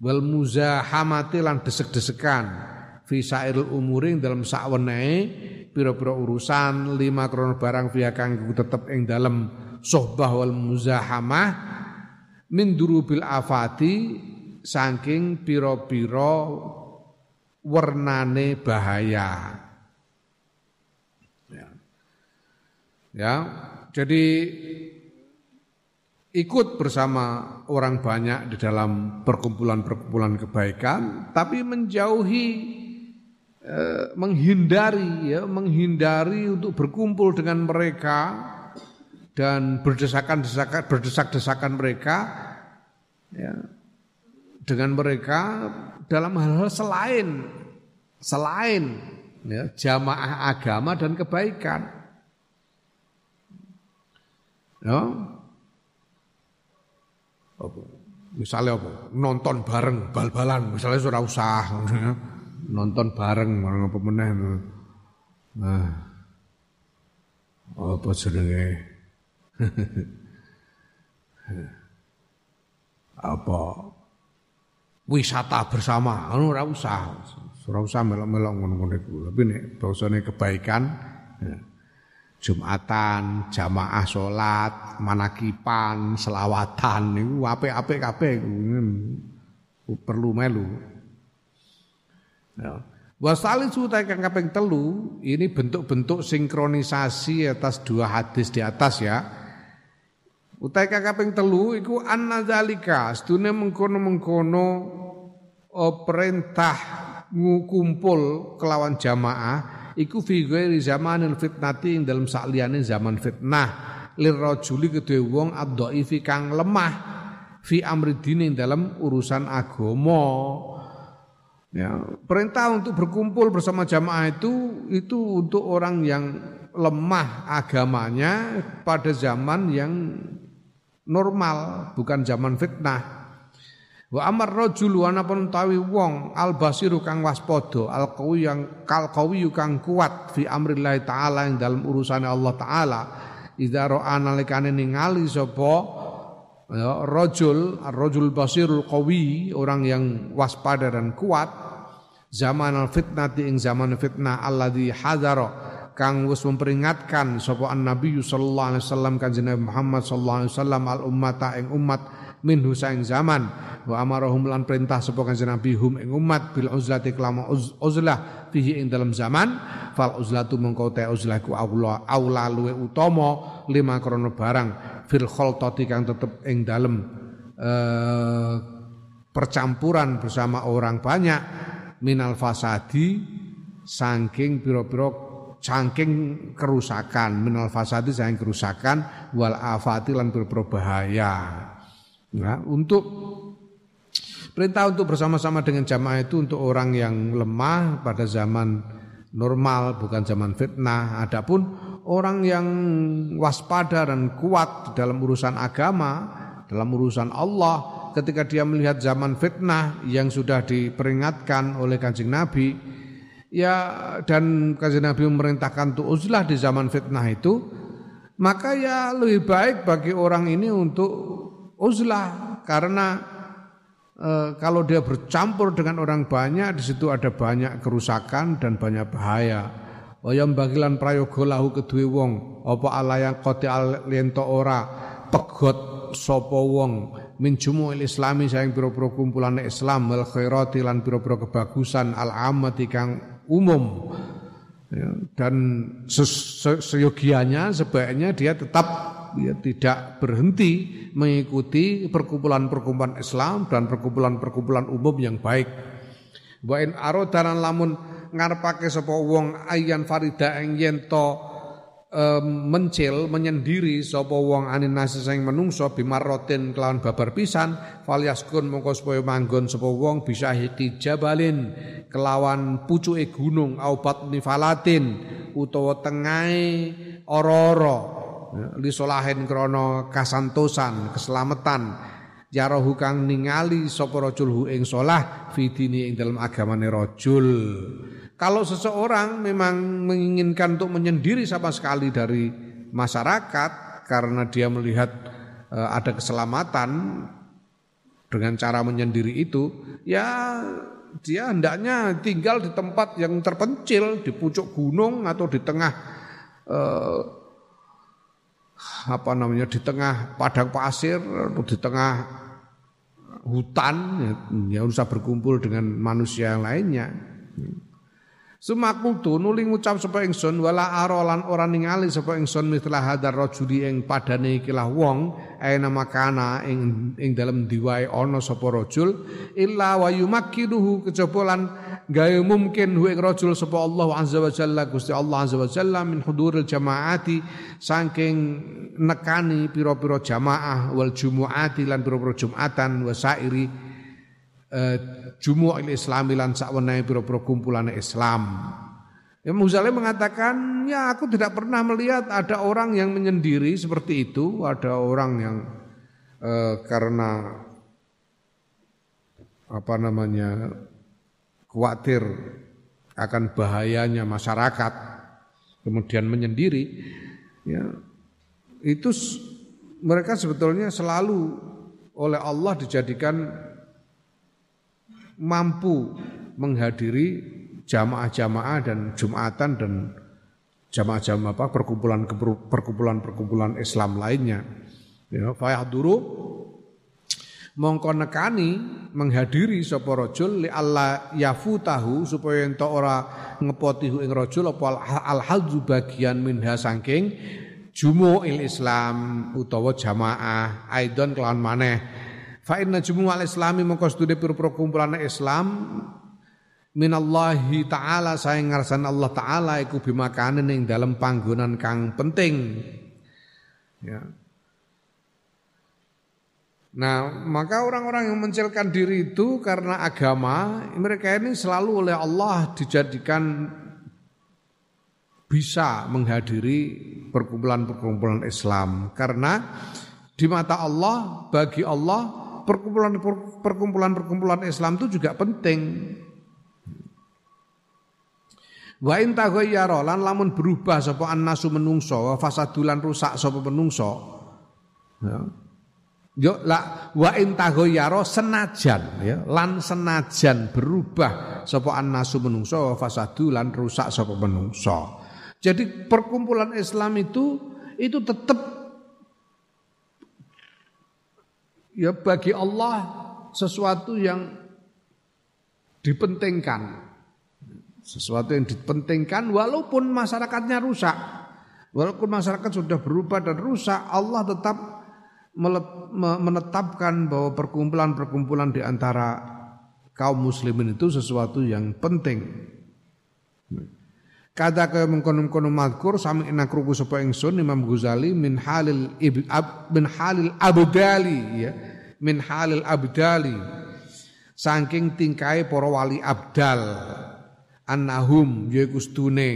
wal muzahamati lan desek-desekan fi sairil umuring dalam sakwenehe pira-pira urusan lima krono barang via kang tetep ing dalam sohbah wal muzahamah min durubil afati saking pira-pira wernane bahaya ya. ya jadi ikut bersama orang banyak di dalam perkumpulan-perkumpulan kebaikan, tapi menjauhi eh, menghindari ya, menghindari untuk berkumpul dengan mereka dan berdesakan-desakan berdesak-desakan mereka ya, dengan mereka dalam hal-hal selain selain ya, jamaah agama dan kebaikan. Ya, apa? Misalnya apa? Nonton bareng bal-balan. Misalnya sudah usah nonton bareng bareng apa meneh nah. Apa jenenge? Apa? Wisata bersama. Anu ora usah. Ora usah melok-melok ngono-ngono tapi nek basane kebaikan ya. Jumatan, jamaah sholat, manakipan, selawatan niku apik-apik kabeh perlu melu. Ya. Wasali sutai kang kaping telu ini bentuk-bentuk sinkronisasi atas dua hadis di atas ya. Utai kang kaping telu iku annadzalika sedune mengkono-mengkono oh, perintah ngukumpul kelawan jamaah iku fi ghairi zamanil fitnati ing dalam sakliyane zaman fitnah. Lirrajuli kedue wong adhaifi kang lemah fi amri dini dalam urusan agama. Ya perintah untuk berkumpul bersama jamaah itu itu untuk orang yang lemah agamanya pada zaman yang normal bukan zaman fitnah Wa amar rajul wa pun tawi wong al basiru kang waspada al qawi yang kal qawi kang kuat fi amrillah taala yang dalam urusan Allah taala idza ra'a nalikane ningali sapa ya rajul ar-rajul basirul qawi orang yang waspada dan kuat zaman al fitnati ing zaman fitnah alladzi hadara kang wis memperingatkan sapa an nabi sallallahu alaihi wasallam kanjeng Muhammad sallallahu alaihi wasallam al ummata ing umat minhu saing zaman. Wa amarahum lan perintah sapa kanjeng Nabi hum ing umat bil uzlati kelama uzlah fihi ing dalam zaman. Fal uzlatu mengko te uzlah ku aula aula luwe utama lima krono barang fil khaltati kang tetep ing dalem eh, percampuran bersama orang banyak minal fasadi saking pira-pira saking kerusakan minal fasadi saking kerusakan wal afati lan berbahaya nah, untuk Perintah untuk bersama-sama dengan jamaah itu untuk orang yang lemah pada zaman normal, bukan zaman fitnah. Adapun orang yang waspada dan kuat dalam urusan agama, dalam urusan Allah, ketika dia melihat zaman fitnah yang sudah diperingatkan oleh Kanjeng Nabi, ya dan Kanjeng Nabi memerintahkan untuk uzlah di zaman fitnah itu, maka ya lebih baik bagi orang ini untuk uzlah karena e, kalau dia bercampur dengan orang banyak di situ ada banyak kerusakan dan banyak bahaya. Wayam bagilan prayoga lahu kedue wong apa alayang kote lento ora pegot sopo wong min jumu'il islami sayang pira-pira kumpulan Islam wal khairati lan pira-pira kebagusan al amati kang umum ya, dan seyogianya sebaiknya dia tetap ya tidak berhenti mengikuti perkumpulan-perkumpulan Islam dan perkumpulan-perkumpulan umum yang baik. Wa in arodanan lamun ngarepake sapa wong ayan farida ing yen mencil menyendiri sapa wong anin nasi sing menungso bimarrotin kelawan babar pisan falyaskun mongko supaya manggon sapa wong bisa hiti jabalin kelawan pucuke gunung au batni falatin utawa tengahe ora-ora li krana kasantosan keselamatan. Yarahu kang ningali sapa rajul hu ing salah fidini ing dalam agamane rajul. Kalau seseorang memang menginginkan untuk menyendiri sama sekali dari masyarakat karena dia melihat uh, ada keselamatan dengan cara menyendiri itu ya dia hendaknya tinggal di tempat yang terpencil di pucuk gunung atau di tengah uh, apa namanya di tengah padang pasir atau di tengah hutan ya, ya usah berkumpul dengan manusia yang lainnya. Sumakultu nuli ngucap sapa ingsun wala arolan ora ningali sapa ingsun mitlah hadar rajuli ing padane ikilah wong aina makana ing ing dalem diwae ana sapa rajul illa wa yumakkiduhu. Kecobolan gawe mungkin hu ing rajul sapa Allah azza wa jalla Gusti Allah azza wa jalla min huduril jamaati saking nekani pira-pira jamaah wal jumuati lan pira-pira jumatan wa sairi uh, jumu'il islami lan sakwenehe pira-pira kumpulan Islam. Imam Ghazali mengatakan, ya aku tidak pernah melihat ada orang yang menyendiri seperti itu, ada orang yang eh, karena apa namanya khawatir akan bahayanya masyarakat, kemudian menyendiri, ya itu mereka sebetulnya selalu oleh Allah dijadikan mampu menghadiri jamaah-jamaah dan jumatan dan jamaah-jamaah apa perkumpulan perkumpulan perkumpulan Islam lainnya. Ya, fayahduru mongko nekani menghadiri sapa rajul li alla yafutahu supaya ento ora ngepoti ing rajul apa al hadzu bagian minha saking jumu'il Islam utawa jamaah aidon kelawan maneh Fa inna jumu'al islami mongko studi pira-pira kumpulan Islam minallahi taala saing ngarsan Allah taala iku bimakanen ing dalam panggonan kang penting. Ya. Nah, maka orang-orang yang mencilkan diri itu karena agama, mereka ini selalu oleh Allah dijadikan bisa menghadiri perkumpulan-perkumpulan Islam karena di mata Allah bagi Allah perkumpulan perkumpulan perkumpulan Islam itu juga penting. Wa in taghayyara lan lamun berubah sapa annasu menungso wa fasadulan rusak sapa menungso. Ya. Yo la wa in taghayyara senajan ya lan senajan berubah sapa annasu menungso wa fasadulan rusak sapa menungso. Jadi perkumpulan Islam itu itu tetap ya bagi Allah sesuatu yang dipentingkan. Sesuatu yang dipentingkan walaupun masyarakatnya rusak. Walaupun masyarakat sudah berubah dan rusak, Allah tetap menetapkan bahwa perkumpulan-perkumpulan di antara kaum muslimin itu sesuatu yang penting. Kata ke mengkono-kono madkur sami enak ruku sapa ingsun Imam Ghazali min halil min halil abdali ya. Min halil abdali. Saking tingkai para wali abdal. Annahum yaiku stune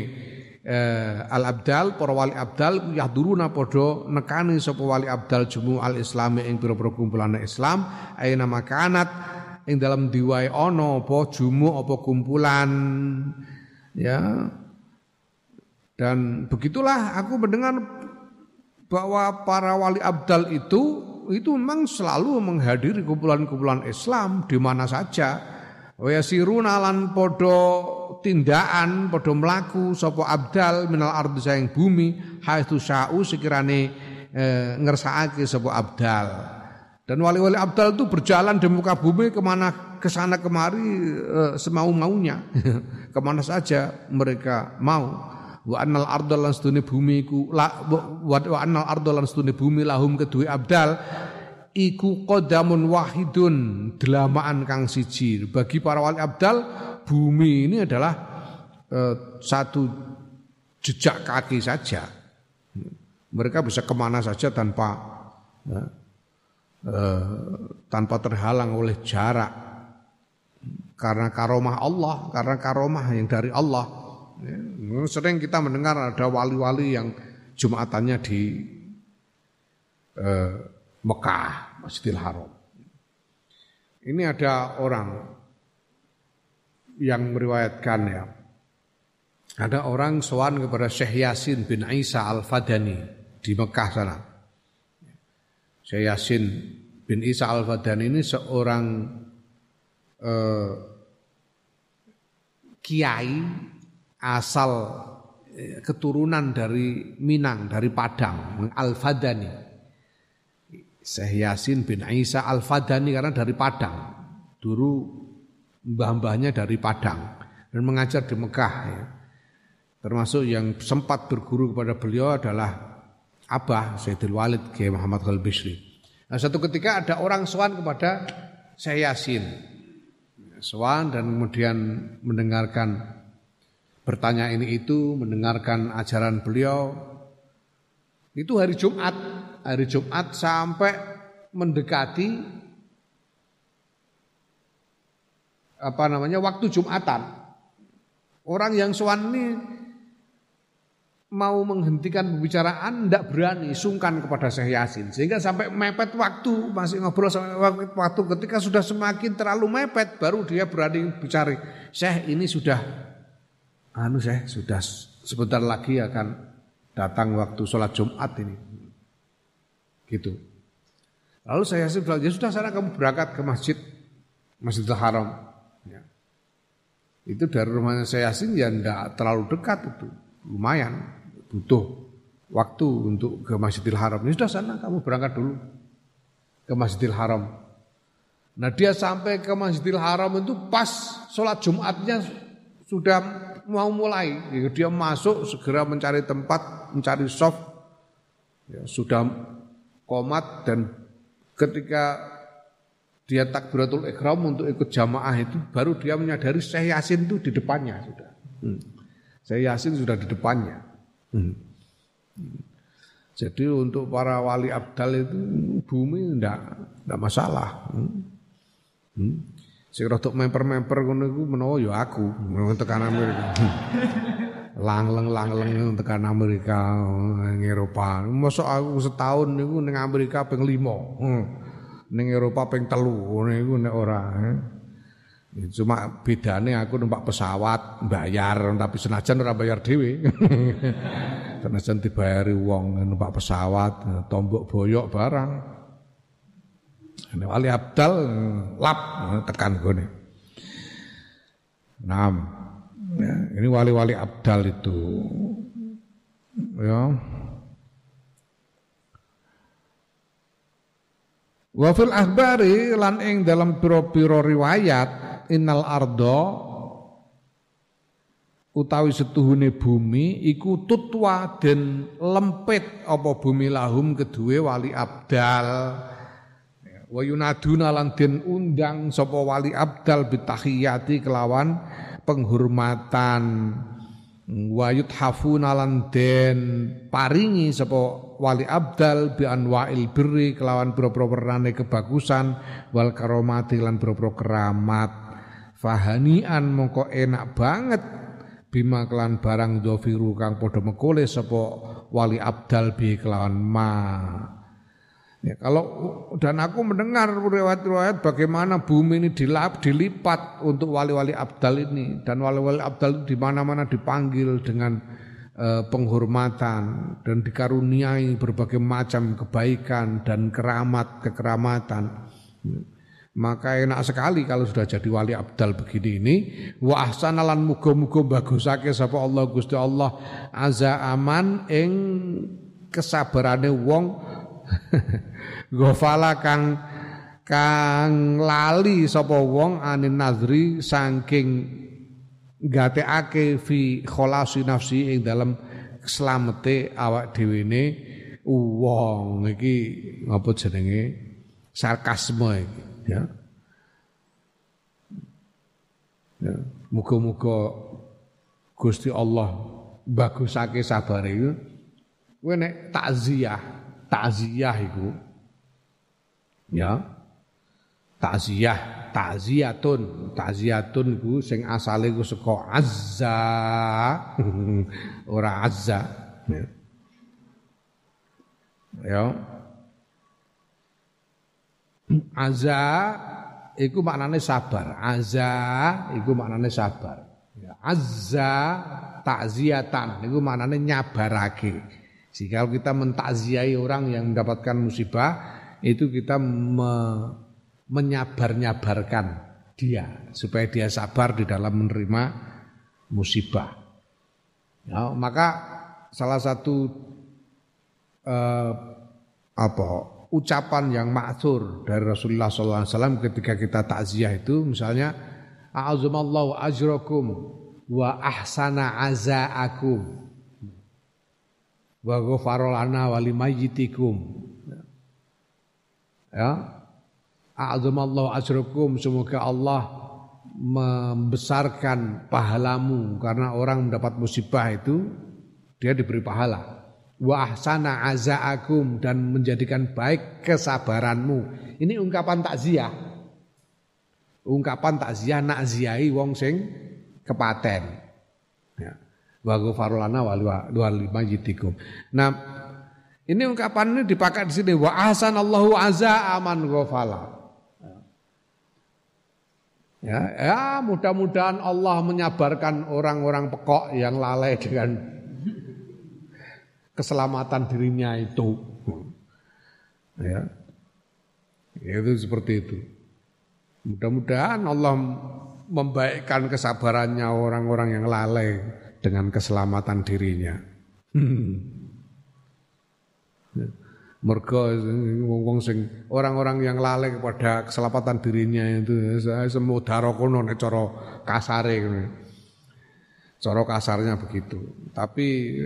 eh, al abdal para wali abdal yahduruna padha nekani sapa wali abdal jumu al islami ing pira-pira kumpulan Islam. Aina makanat ing dalam diwae ana apa jumu apa kumpulan ya dan begitulah aku mendengar bahwa para wali abdal itu itu memang selalu menghadiri kumpulan-kumpulan Islam di mana saja. Wa yasiruna lan padha tindakan, padha mlaku sapa abdal minal ardi saing bumi haitsu sya'u sekirane e, ngersakake sapa abdal. Dan wali-wali abdal itu berjalan di muka bumi ke mana ke sana kemari e, semau-maunya. ke mana saja mereka mau wa annal arda lan stune bumi iku wa annal arda lan stune bumi lahum kedue abdal iku qadamun wahidun delamaan kang siji. Bagi para wali abdal bumi ini adalah uh, satu jejak kaki saja. Mereka bisa ke mana saja tanpa uh, tanpa terhalang oleh jarak. Karena karomah Allah karena karomah yang dari Allah Ya, sering kita mendengar ada wali-wali yang jumatannya di eh, Mekah, Masjidil Haram. Ini ada orang yang meriwayatkan ya. Ada orang sowan kepada Syekh Yasin bin Isa Al-Fadani di Mekah sana. Syekh Yasin bin Isa Al-Fadani ini seorang eh, kiai asal eh, keturunan dari Minang, dari Padang, Al-Fadani. Syekh Yasin bin Isa Al-Fadani karena dari Padang. Dulu mbah-mbahnya dari Padang dan mengajar di Mekah ya. Termasuk yang sempat berguru kepada beliau adalah Abah Sayyidul Walid Kiai Muhammad Khalil Bishri. Nah, satu ketika ada orang sowan kepada Syekh Yasin. Sowan dan kemudian mendengarkan bertanya ini itu, mendengarkan ajaran beliau. Itu hari Jumat, hari Jumat sampai mendekati apa namanya waktu Jumatan. Orang yang sowan ini mau menghentikan pembicaraan tidak berani sungkan kepada Syekh Yasin sehingga sampai mepet waktu masih ngobrol sampai waktu ketika sudah semakin terlalu mepet baru dia berani bicara Syekh ini sudah anu saya sudah sebentar lagi akan datang waktu sholat Jumat ini. Gitu. Lalu saya bilang, ya sudah sana kamu berangkat ke masjid, Masjidil Haram. Ya. Itu dari rumahnya saya Yasin ya tidak terlalu dekat itu, lumayan butuh waktu untuk ke Masjidil Haram. Ya sudah sana kamu berangkat dulu ke Masjidil Haram. Nah dia sampai ke Masjidil Haram itu pas sholat Jumatnya sudah mau mulai, ya, dia masuk segera mencari tempat, mencari soft, ya, sudah komat dan ketika dia takbiratul ikhram untuk ikut jamaah itu baru dia menyadari Syekh Yasin itu di depannya sudah. Hmm. Syekh Yasin sudah di depannya. Hmm. Jadi untuk para wali abdal itu bumi tidak tidak masalah. Hmm. Hmm. Sing rada memper-memper ngono iku menawa ya aku, tekan Amerika. Langleng-langleng tekan Amerika ning Eropa. Mosok aku setahun niku ning Amerika ping 5. Hmm. Ning Eropa ping 3 niku nek ora. Eh. Cuma bedane aku numpak pesawat bayar tapi senajan ora bayar dhewe. senajan dibayari wong numpak pesawat tombok boyok barang. Wali abdal lap tekan gone. Enam. Ya, ini wali-wali abdal itu. Ya. Wa fil akhbari lan ing dalam piro-piro riwayat innal ardo utawi setuhune bumi iku tutwa dan lempit apa bumi lahum kedue wali abdal wa yunaduna lan den undang sapa wali abdal bitahiyati kelawan penghormatan. Wa yuthafuna lan den paringi sapa wali abdal bi anwa'il birri kelawan boro-boro wernane kebagusan wal karomati lan boro-boro keramat. Fahanian mongko enak banget. Bima kelan barang dofiru kang podo mekole sapa wali abdal bi kelawan ma Ya, kalau dan aku mendengar riwayat-riwayat bagaimana bumi ini dilap, dilipat untuk wali-wali abdal ini dan wali-wali abdal di mana-mana dipanggil dengan uh, penghormatan dan dikaruniai berbagai macam kebaikan dan keramat kekeramatan. Maka enak sekali kalau sudah jadi wali abdal begini ini wa ahsanalan muga-muga bagusake sapa Allah Gusti Allah azza aman ing kesabarane wong Gofala kang kang lali sapa wong anin nazri saking gateake fi kholasi nafsi ing dalam slamete awak dhewe ne wong iki apa jenenge? Sarkasme iki ya. Ya muga-muga Gusti Allah bagusake sabare. Iku kowe nek takziah takziah iku. Ya. Takziah takziatun takziatun iku sing asale iku saka azza. Ora azza. Ya, ya. azza iku maknane sabar. Azza iku maknane sabar. Ya. azza takziatan iku maknane nyabarake jika kita mentakziai orang yang mendapatkan musibah, itu kita me, menyabar-nyabarkan dia supaya dia sabar di dalam menerima musibah. Ya, maka salah satu eh, apa ucapan yang maksur dari Rasulullah SAW ketika kita takziah itu misalnya A'azumallahu ajrakum wa ahsana azaakum wa ghafara lana wa limayyitikum ya. A'zamallahu ajrakum. Semoga Allah membesarkan pahalamu karena orang mendapat musibah itu dia diberi pahala. Wa ahsana azaakum dan menjadikan baik kesabaranmu. Ini ungkapan takziah. Ungkapan takziah nakziahi wong sing kepaten wa ghafarulana wa limajitikum. Nah, ini ungkapan ini dipakai di sini wa Allahu azza aman ghafala. Ya, ya mudah-mudahan Allah menyabarkan orang-orang pekok yang lalai dengan keselamatan dirinya itu. Ya. Itu seperti itu. Mudah-mudahan Allah membaikkan kesabarannya orang-orang yang lalai dengan keselamatan dirinya. Hmm. Mergo wong sing orang-orang yang lalai kepada keselamatan dirinya itu saya semua darokono nek cara kasare Cara kasarnya begitu. Tapi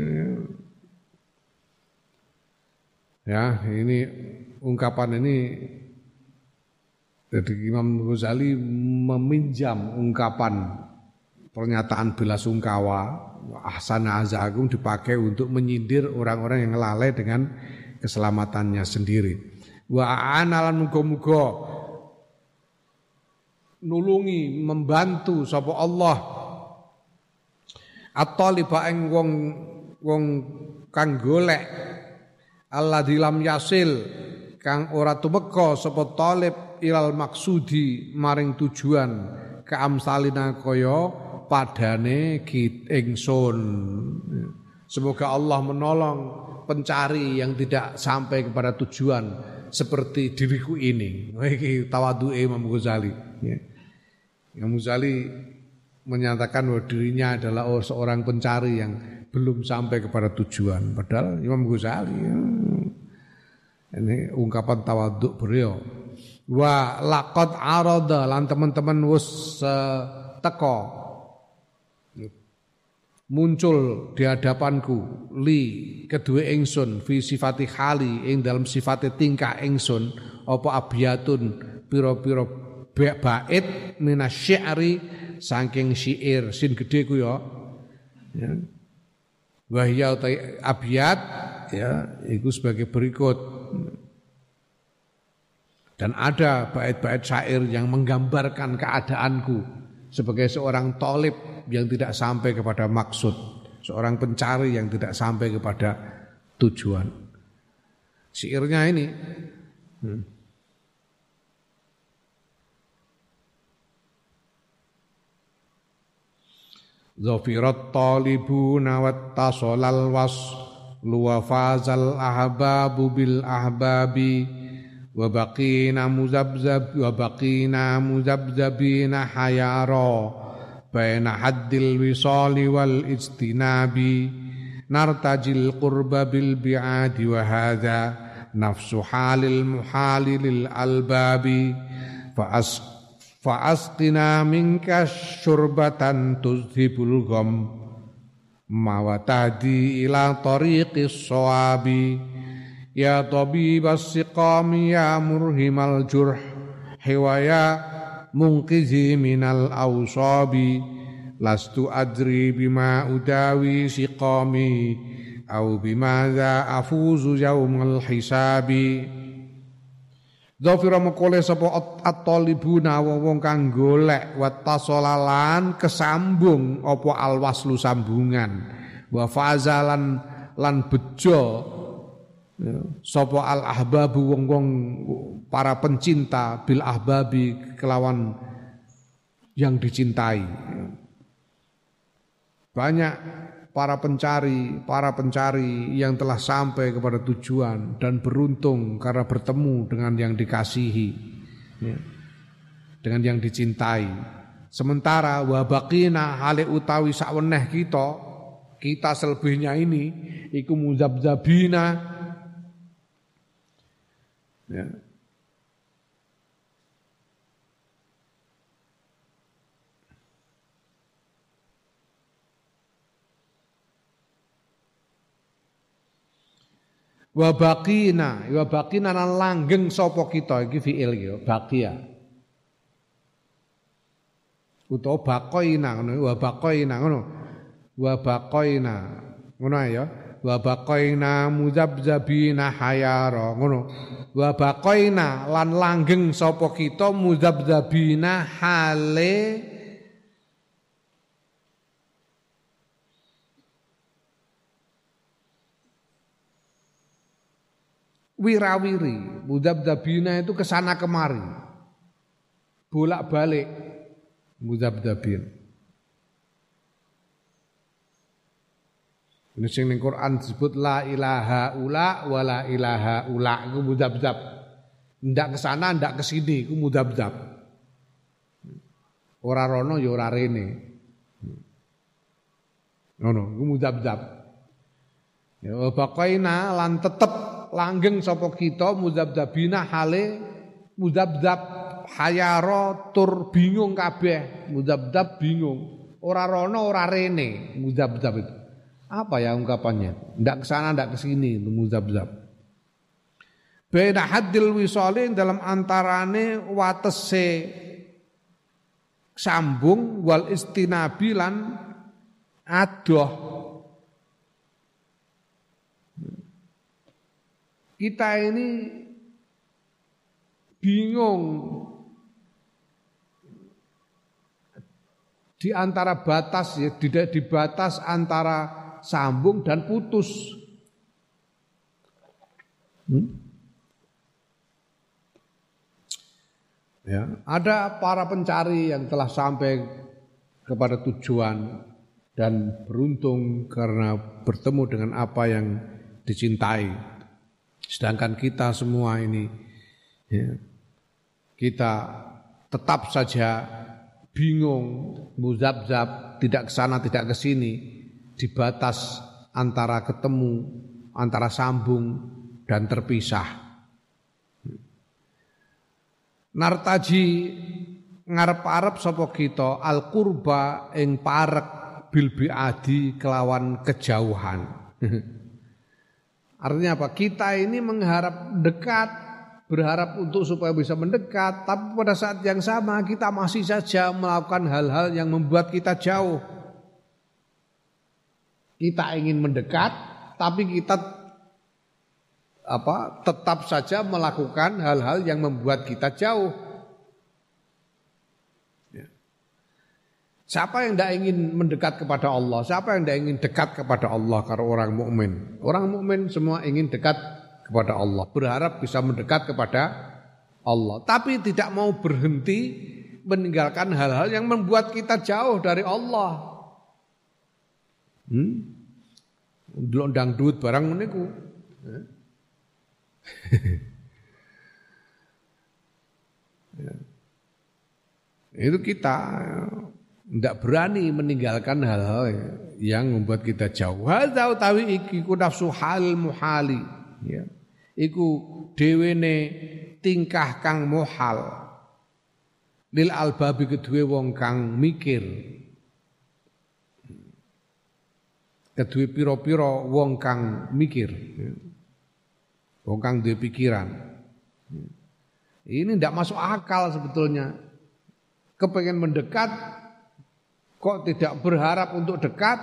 ya ini ungkapan ini jadi Imam Ghazali meminjam ungkapan pernyataan bela sungkawa ahsana azagung dipakai untuk menyindir orang-orang yang lalai dengan keselamatannya sendiri. Wa analan muga-muga nulungi membantu sapa Allah at-taliba ing wong wong kang golek Allah dilam yasil kang ora tumeka sapa talib ilal maksudi maring tujuan keamsalina kaya padane ingsun. Semoga Allah menolong pencari yang tidak sampai kepada tujuan seperti diriku ini. Iki tawadhu Imam Ghazali. Ya. Imam Ghazali menyatakan bahwa dirinya adalah seorang pencari yang belum sampai kepada tujuan. Padahal Imam Ghazali ya. ini ungkapan tawaduk beliau. Wa laqad arada lan teman-teman wis uh, teko muncul di hadapanku li kedua ingsun fi sifati khali ing dalam sifate tingkah ingsun apa abiyatun pira-pira bait minasyi'ri saking syair sin gede ku ya. Ya. Wahya abiyat ya itu sebagai berikut. Dan ada bait-bait syair yang menggambarkan keadaanku sebagai seorang tolib yang tidak sampai kepada maksud, seorang pencari yang tidak sampai kepada tujuan. Syairnya ini hmm. Zafirat talibuna wattasolal was luwafazal ahbabu bil ahbabi wa baqina muzabzab wa baqina muzabzabina hayara baina haddil wisali wal ijtinabi nartajil qurba bil bi'adi wa hadha nafsu halil muhali lil albabi fa as Fa'asqina minka syurbatan tuzhibul gham mawatadi ila tariqis sawabi ya tabibas siqami ya murhimal jurh hiwaya munqizi minal awsabi lastu adri bima udawi siqami au bima za afuzu yaumal hisabi. Dhafira mengkole sapa at-talibuna wong kang golek wa tasolalan kesambung apa alwaslu sambungan. Wa fazalan lan bejo sapa al ahbabu wong-wong para pencinta bil ahbabi kelawan yang dicintai banyak para pencari, para pencari yang telah sampai kepada tujuan dan beruntung karena bertemu dengan yang dikasihi, ya, dengan yang dicintai. Sementara wabakina hale utawi sakweneh kita, kita selebihnya ini iku muzabzabina ya, wa baqina wa baqina lan langgeng sapa kita iki fiil iki baqiya. Utawa baqaina ngono wa baqaina ngono. Wa baqaina ngono ya wa baqaina muzabzabina hayara ngono wa baqaina lan langgeng sapa kita muzabzabina hale wirawiri. Mudabdabina itu ke sana kemari. Bolak-balik. Mudabdabin. Ini sing ning Quran disebut la ilaha ula wa la ilaha ula iku mudabdab. Ndak ke sana, ndak ke sini iku mudabdab. Ora rono ya ora rene. Ngono, iku mudabdab. Ya baqaina lan tetep langgeng sapa kita muzabzabina hale muzabzab hayaro tur bingung kabeh muzabzab bingung ora rono ora rene muzabzab itu apa ya ungkapannya? Ndak ke sana ndak ke sini muzabzab Beda hadil wisolin dalam antarane watese sambung wal istinabilan adoh. Kita ini bingung di antara batas ya di, di batas antara sambung dan putus. Hmm? Ya, ada para pencari yang telah sampai kepada tujuan dan beruntung karena bertemu dengan apa yang dicintai. Sedangkan kita semua ini ya, kita tetap saja bingung, muzab-zab, tidak ke sana, tidak ke sini, di batas antara ketemu, antara sambung dan terpisah. Nartaji ngarep-arep sapa kita al qurba ing parek bil biadi kelawan kejauhan. Artinya apa? Kita ini mengharap dekat, berharap untuk supaya bisa mendekat, tapi pada saat yang sama kita masih saja melakukan hal-hal yang membuat kita jauh. Kita ingin mendekat, tapi kita apa tetap saja melakukan hal-hal yang membuat kita jauh. Ya. Siapa yang tidak ingin mendekat kepada Allah? Siapa yang tidak ingin dekat kepada Allah karena orang mukmin? Orang mukmin semua ingin dekat kepada Allah, berharap bisa mendekat kepada Allah, tapi tidak mau berhenti meninggalkan hal-hal yang membuat kita jauh dari Allah. Hmm? Delok duit barang meniku. ya. Itu kita tidak berani meninggalkan hal-hal yang membuat kita jauh. Hadza utawi iki ku nafsu hal muhali. Ya. Iku dewene tingkah kang muhal. Lil albabi kedue wong kang mikir. Kedue piro-piro wong kang mikir. Wong kang duwe pikiran. Ini tidak masuk akal sebetulnya. Kepengen mendekat kok tidak berharap untuk dekat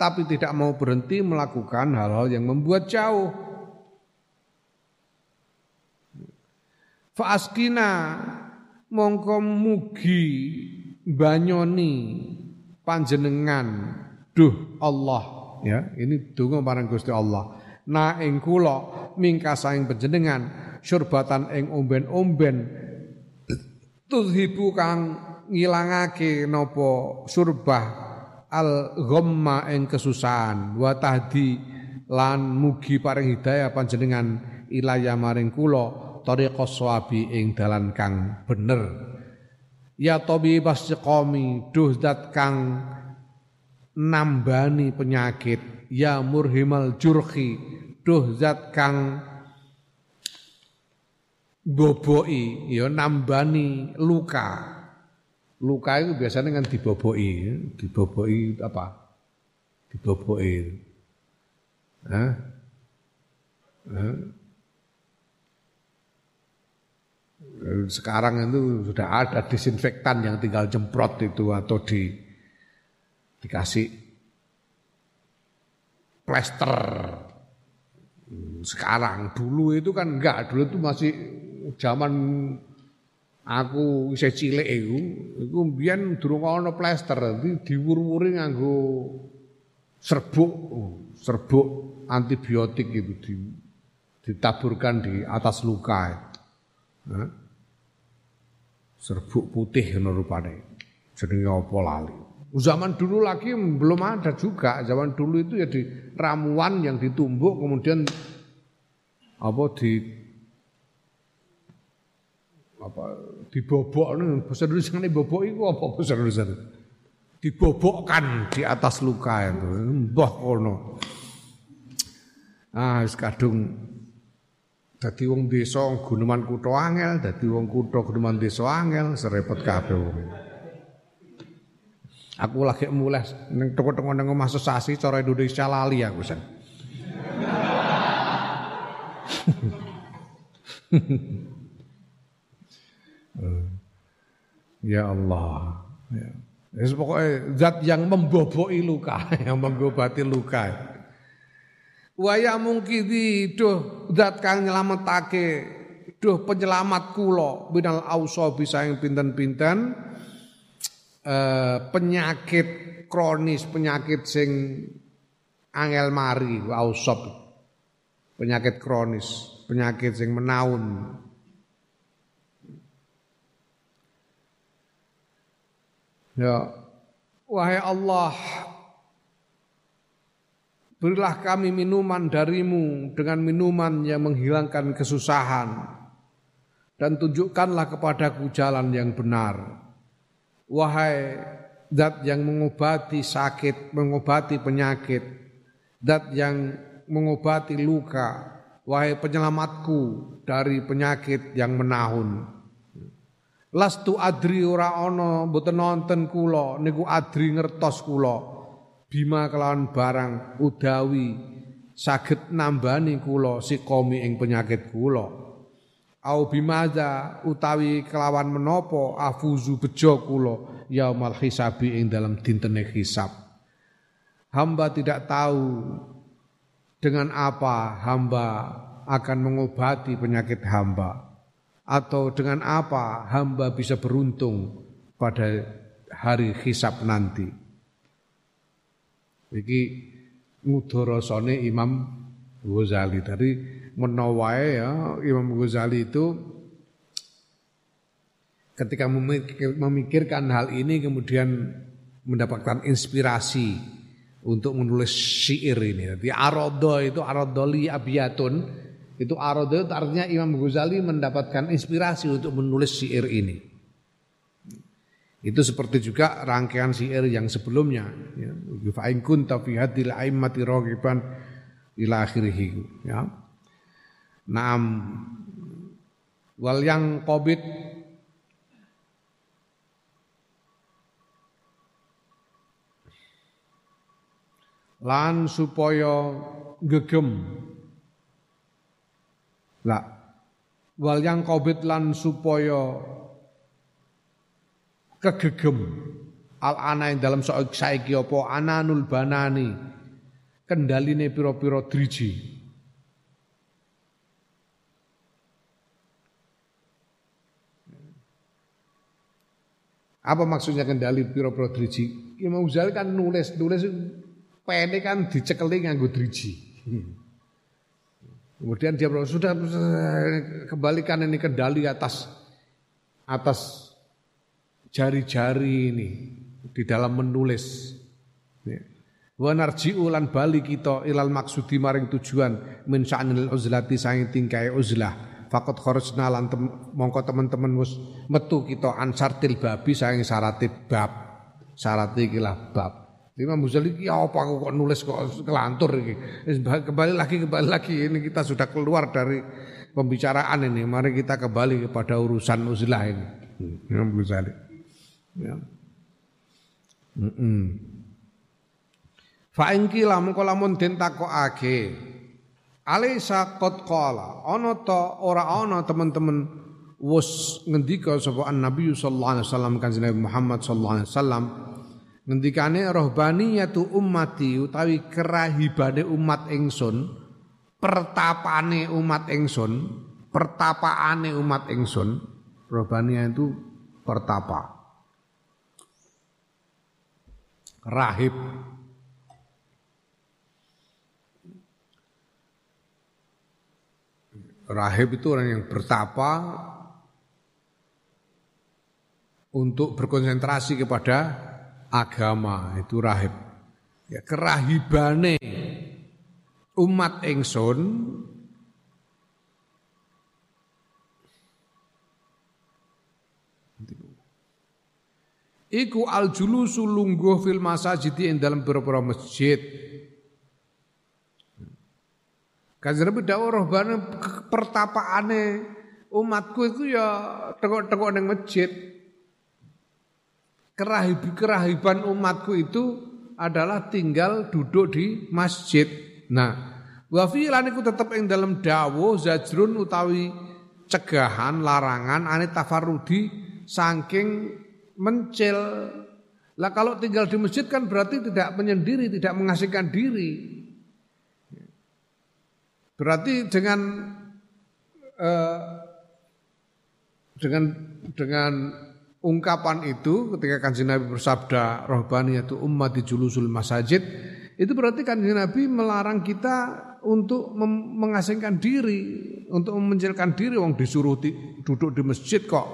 tapi tidak mau berhenti melakukan hal-hal yang membuat jauh. Faaskina mongko mugi banyoni panjenengan duh Allah ya ini donga marang Gusti Allah. Na ing kula mingkasaing panjenengan syurbatan ing omben-omben tuzhibu kang ngilangake napa surbah al ghamma ing kesusahan wa tahdi lan mugi paring hidayah panjenengan ilaya maring kula tariqas sawabi ing dalan kang bener. Ya tabi basqami duh zat kang nambani penyakit. Ya murhimal jurhi duh zat kang boboi ya nambani luka. Luka itu biasanya kan diboboi diboboi apa? Diboboi Hah? Hah? Sekarang itu sudah ada disinfektan yang tinggal jemprot itu atau di dikasih plester. Sekarang dulu itu kan enggak, dulu itu masih zaman aku isih cilik iku, iku mbiyen durung ana plester, diwur-wuri nganggo serbuk, serbuk antibiotik itu ditaburkan di atas luka. Serbuk putih ngono rupane. Jenenge apa lali. Zaman dulu lagi belum ada juga. Zaman dulu itu ya di ramuan yang ditumbuk kemudian apa di apa dibobok. Bahasa Indonesia ini bobok itu apa bahasa Indonesia dibobokkan di atas luka itu. Mbah kono. Ah kadung. Dadi wong desa guneman kutha angel, dadi wong kutha guneman desa angel, serepot kabeh wong. Aku lagi mulai ning toko-toko ning omah sesasi cara Indonesia lali aku sen. ya Allah. Ya. Ya, pokoknya zat yang memboboi luka, yang menggobati luka. Waya mungkidi duh zat kang nyelametake duh penyelamat kula binal auso bisa yang pinten-pinten eh, penyakit kronis penyakit sing angel mari ausop penyakit kronis penyakit sing menaun ya wahai Allah Berilah kami minuman darimu dengan minuman yang menghilangkan kesusahan. Dan tunjukkanlah kepadaku jalan yang benar. Wahai zat yang mengobati sakit, mengobati penyakit. Zat yang mengobati luka. Wahai penyelamatku dari penyakit yang menahun. Lastu adri ora ana mboten nonton kula niku adri ngertos kula bima kelawan barang udawi saged nambani kula sikomi ing penyakit kula au bimaza utawi kelawan menopo afuzu bejo kula yaumal hisabi ing dalam dintene hisab hamba tidak tahu dengan apa hamba akan mengobati penyakit hamba atau dengan apa hamba bisa beruntung pada hari hisab nanti. Iki ngudorosone Imam Ghazali. Dari menawae ya Imam Ghazali itu ketika memikirkan hal ini kemudian mendapatkan inspirasi untuk menulis syair ini. Jadi arodo itu arodoli abiyatun itu arodo itu artinya Imam Ghazali mendapatkan inspirasi untuk menulis syair ini. Itu seperti juga rangkaian syair yang sebelumnya. Ya. In kunta fi hadil aimmati raghiban ila. Ya. Naam. Wal yang qobit. Lan supaya gegem lah wal yang qobit lan supaya kegegem. Al ana ing dalam saiki apa? Ananul banani. Kendaline pira-pira driji Apa maksudnya kendali pira-pira driji? Imam Ghazali kan nulis, nulis pene kan dicekeli nganggo driji. Kemudian dia bilang, sudah kembalikan ini kendali atas atas jari-jari ini di dalam menulis. Ya. Wa narji'u lan bali kita ilal maksudi maring tujuan min sya'nil uzlati saing tingkai uzlah. Fakot kharajna lan tem, mongko teman-teman wis metu kita ansartil babi saing syarate bab. Syarat iki lah bab. Imam Ghazali iki apa aku kok nulis kok kelantur iki. Kembali lagi kembali lagi ini kita sudah keluar dari pembicaraan ini. Mari kita kembali kepada urusan uzlah ini. Imam Ghazali. Ya. Mm -mm. Fa in kila mengko lamun den takokake Alaisa qad qala. Ana ta ora ana teman-teman wus ngendika sapa Nabi sallallahu alaihi wasallam kanjeng Nabi Muhammad sallallahu alaihi wasallam ngendikane rohbaniyatu ummati utawi kerahibane umat ingsun pertapane umat ingsun pertapaane umat ingsun. Rohbaniyah itu pertapa. Rahib. Rahib itu orang yang bertapa untuk berkonsentrasi kepada agama itu rahib. Ya, kerahibane umat engson Iku al julusu lungguh fil masajid dalam pira-pira masjid. Kanjeng Nabi dawuh rohbane pertapaane umatku itu ya tekok-tekok ning masjid. Kerahib kerahiban umatku itu adalah tinggal duduk di masjid. Nah, wa fi iku tetep ing dalam dawuh zajrun utawi cegahan larangan ane tafarrudi saking mencil. Lah kalau tinggal di masjid kan berarti tidak menyendiri, tidak mengasingkan diri. Berarti dengan eh, dengan dengan ungkapan itu ketika kanjeng Nabi bersabda rohbaniyatu ummati julusul masajid itu berarti kanjeng Nabi melarang kita untuk mengasingkan diri, untuk memencilkan diri. Wong disuruh di, duduk di masjid kok.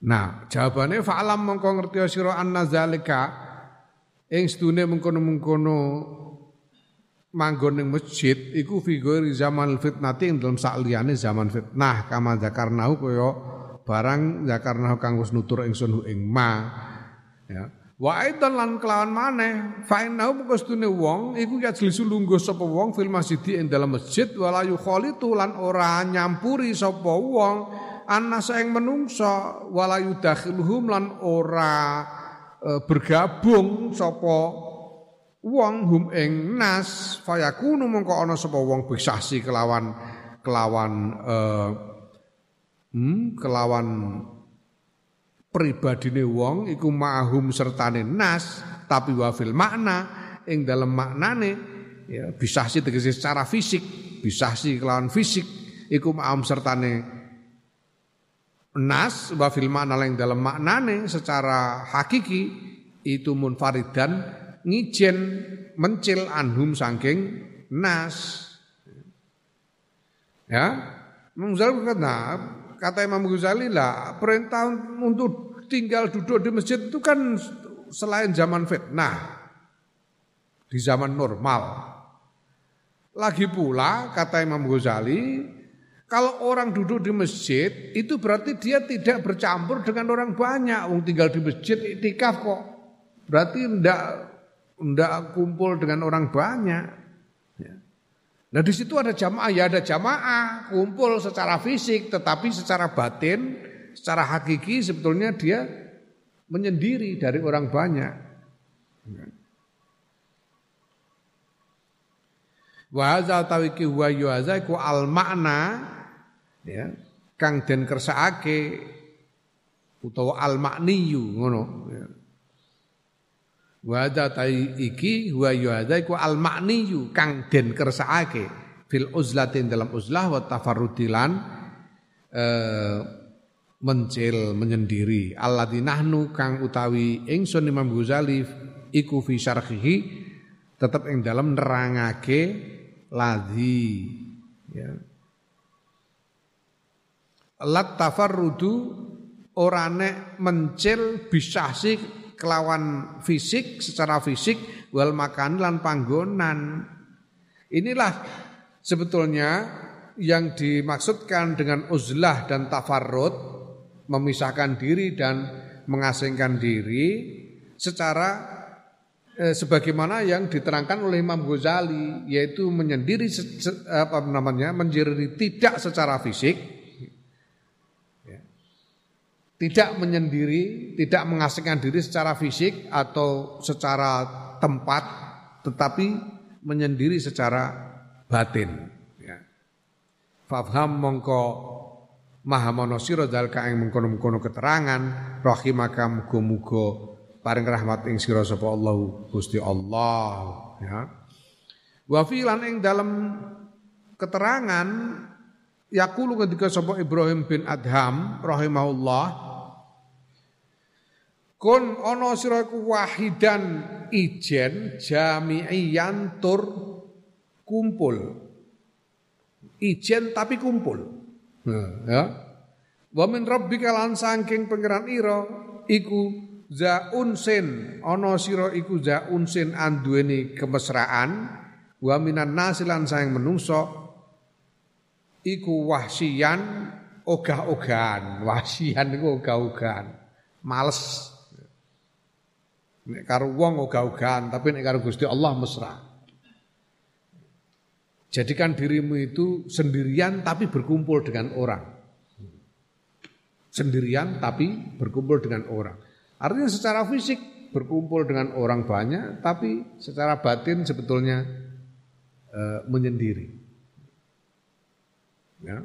Nah, jawabannya fa'alam mongko ngerti sira anna zalika. Ing sedune mengkono-mengkono manggon ning masjid iku figur zaman fitnati ing dalam sakliyane zaman fitnah. Kama zakarnahu kaya barang zakarnahu kang wis nutur ingsun ing ma. Ya. Wa aidan lan kelawan maneh fa innahu mengko sedune wong iku ya jlisu lungguh sapa wong fil masjid ing dalam masjid wala yukhalitu lan ora nyampuri sapa wong anasa yang menungso wala yudakhiluhum lan ora e, bergabung sapa wong hum ing nas fayakunu mongko ana sapa wong bisasi kelawan kelawan e, hmm, kelawan pribadine wong iku ma'hum sertane nas tapi wafil makna ing dalam maknane ya bisasi tegese secara fisik bisasi kelawan fisik iku ma'hum sertane nas wa fil makna yang dalam maknane secara hakiki itu munfaridan ngijen mencil anhum sangking nas ya Imam Ghazali kata Imam Ghazali lah perintah untuk tinggal duduk di masjid itu kan selain zaman fitnah di zaman normal lagi pula kata Imam Ghazali kalau orang duduk di masjid itu berarti dia tidak bercampur dengan orang banyak. Wong tinggal di masjid itikaf kok. Berarti ndak ndak kumpul dengan orang banyak. Ya. Nah di situ ada jamaah, ya ada jamaah kumpul secara fisik, tetapi secara batin, secara hakiki sebetulnya dia menyendiri dari orang banyak. Ya. Wa tawiki huwa yuhaza iku al makna ya kang den kersakake utawa al makniyu ngono ya. Wa hadza iki huwa yuhaza iku al makniyu kang den kersakake fil uzlatin dalam uzlah wa tafarrudilan eh, mencil menyendiri. Alladzi nahnu kang utawi ingsun Imam Ghazali iku fi syarhihi tetep ing dalam nerangake ladhi ya. Lat tafarrudu ora nek mencil bisahsi kelawan fisik secara fisik wal makan lan panggonan inilah sebetulnya yang dimaksudkan dengan uzlah dan tafarrud memisahkan diri dan mengasingkan diri secara eh, sebagaimana yang diterangkan oleh Imam Ghazali yaitu menyendiri apa namanya menjadi tidak secara fisik. Tidak menyendiri tidak mengasingkan diri secara fisik atau secara tempat tetapi menyendiri secara batin ya. Fafham mongko maha monosiro dal kaeng mengkono-mengkono keterangan rahimaka muga-muga paring rahmat ing sira sapa Allah Gusti Allah ya wa filan ing dalam keterangan yaqulu ketika sapa Ibrahim bin Adham rahimahullah Kun ana sira iku wahidan ijen jami'iyan tur kumpul. Ijen tapi kumpul. Nah, ya. Wa min rabbika lan saking pangeran ira iku za unsin ana sira iku za unsin anduweni kemesraan wa minan nasilan sayang menungso iku wahsian ogah-ogahan wahsian iku ogah-ogahan males nek karo wong ogah-ogahan tapi nek karo Gusti Allah mesra jadikan dirimu itu sendirian tapi berkumpul dengan orang sendirian tapi berkumpul dengan orang Artinya secara fisik berkumpul dengan orang banyak, tapi secara batin sebetulnya e, menyendiri. Ya.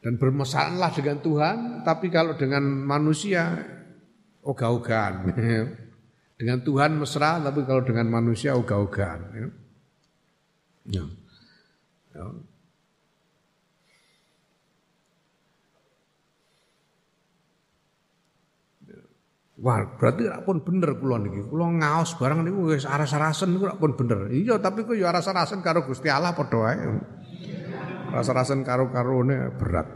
Dan bermasalahlah dengan Tuhan, tapi kalau dengan manusia ogah-ogahan. dengan Tuhan mesra, tapi kalau dengan manusia ogah-ogahan. Ya. Ya. Ya. Wah, berarti rak pun bener kula niki. Kula ngaos barang niku wis aras-arasen niku rak pun bener. Iya, tapi kok ya aras-arasen karo Gusti Allah padha wae. Aras-arasen karo-karone berat.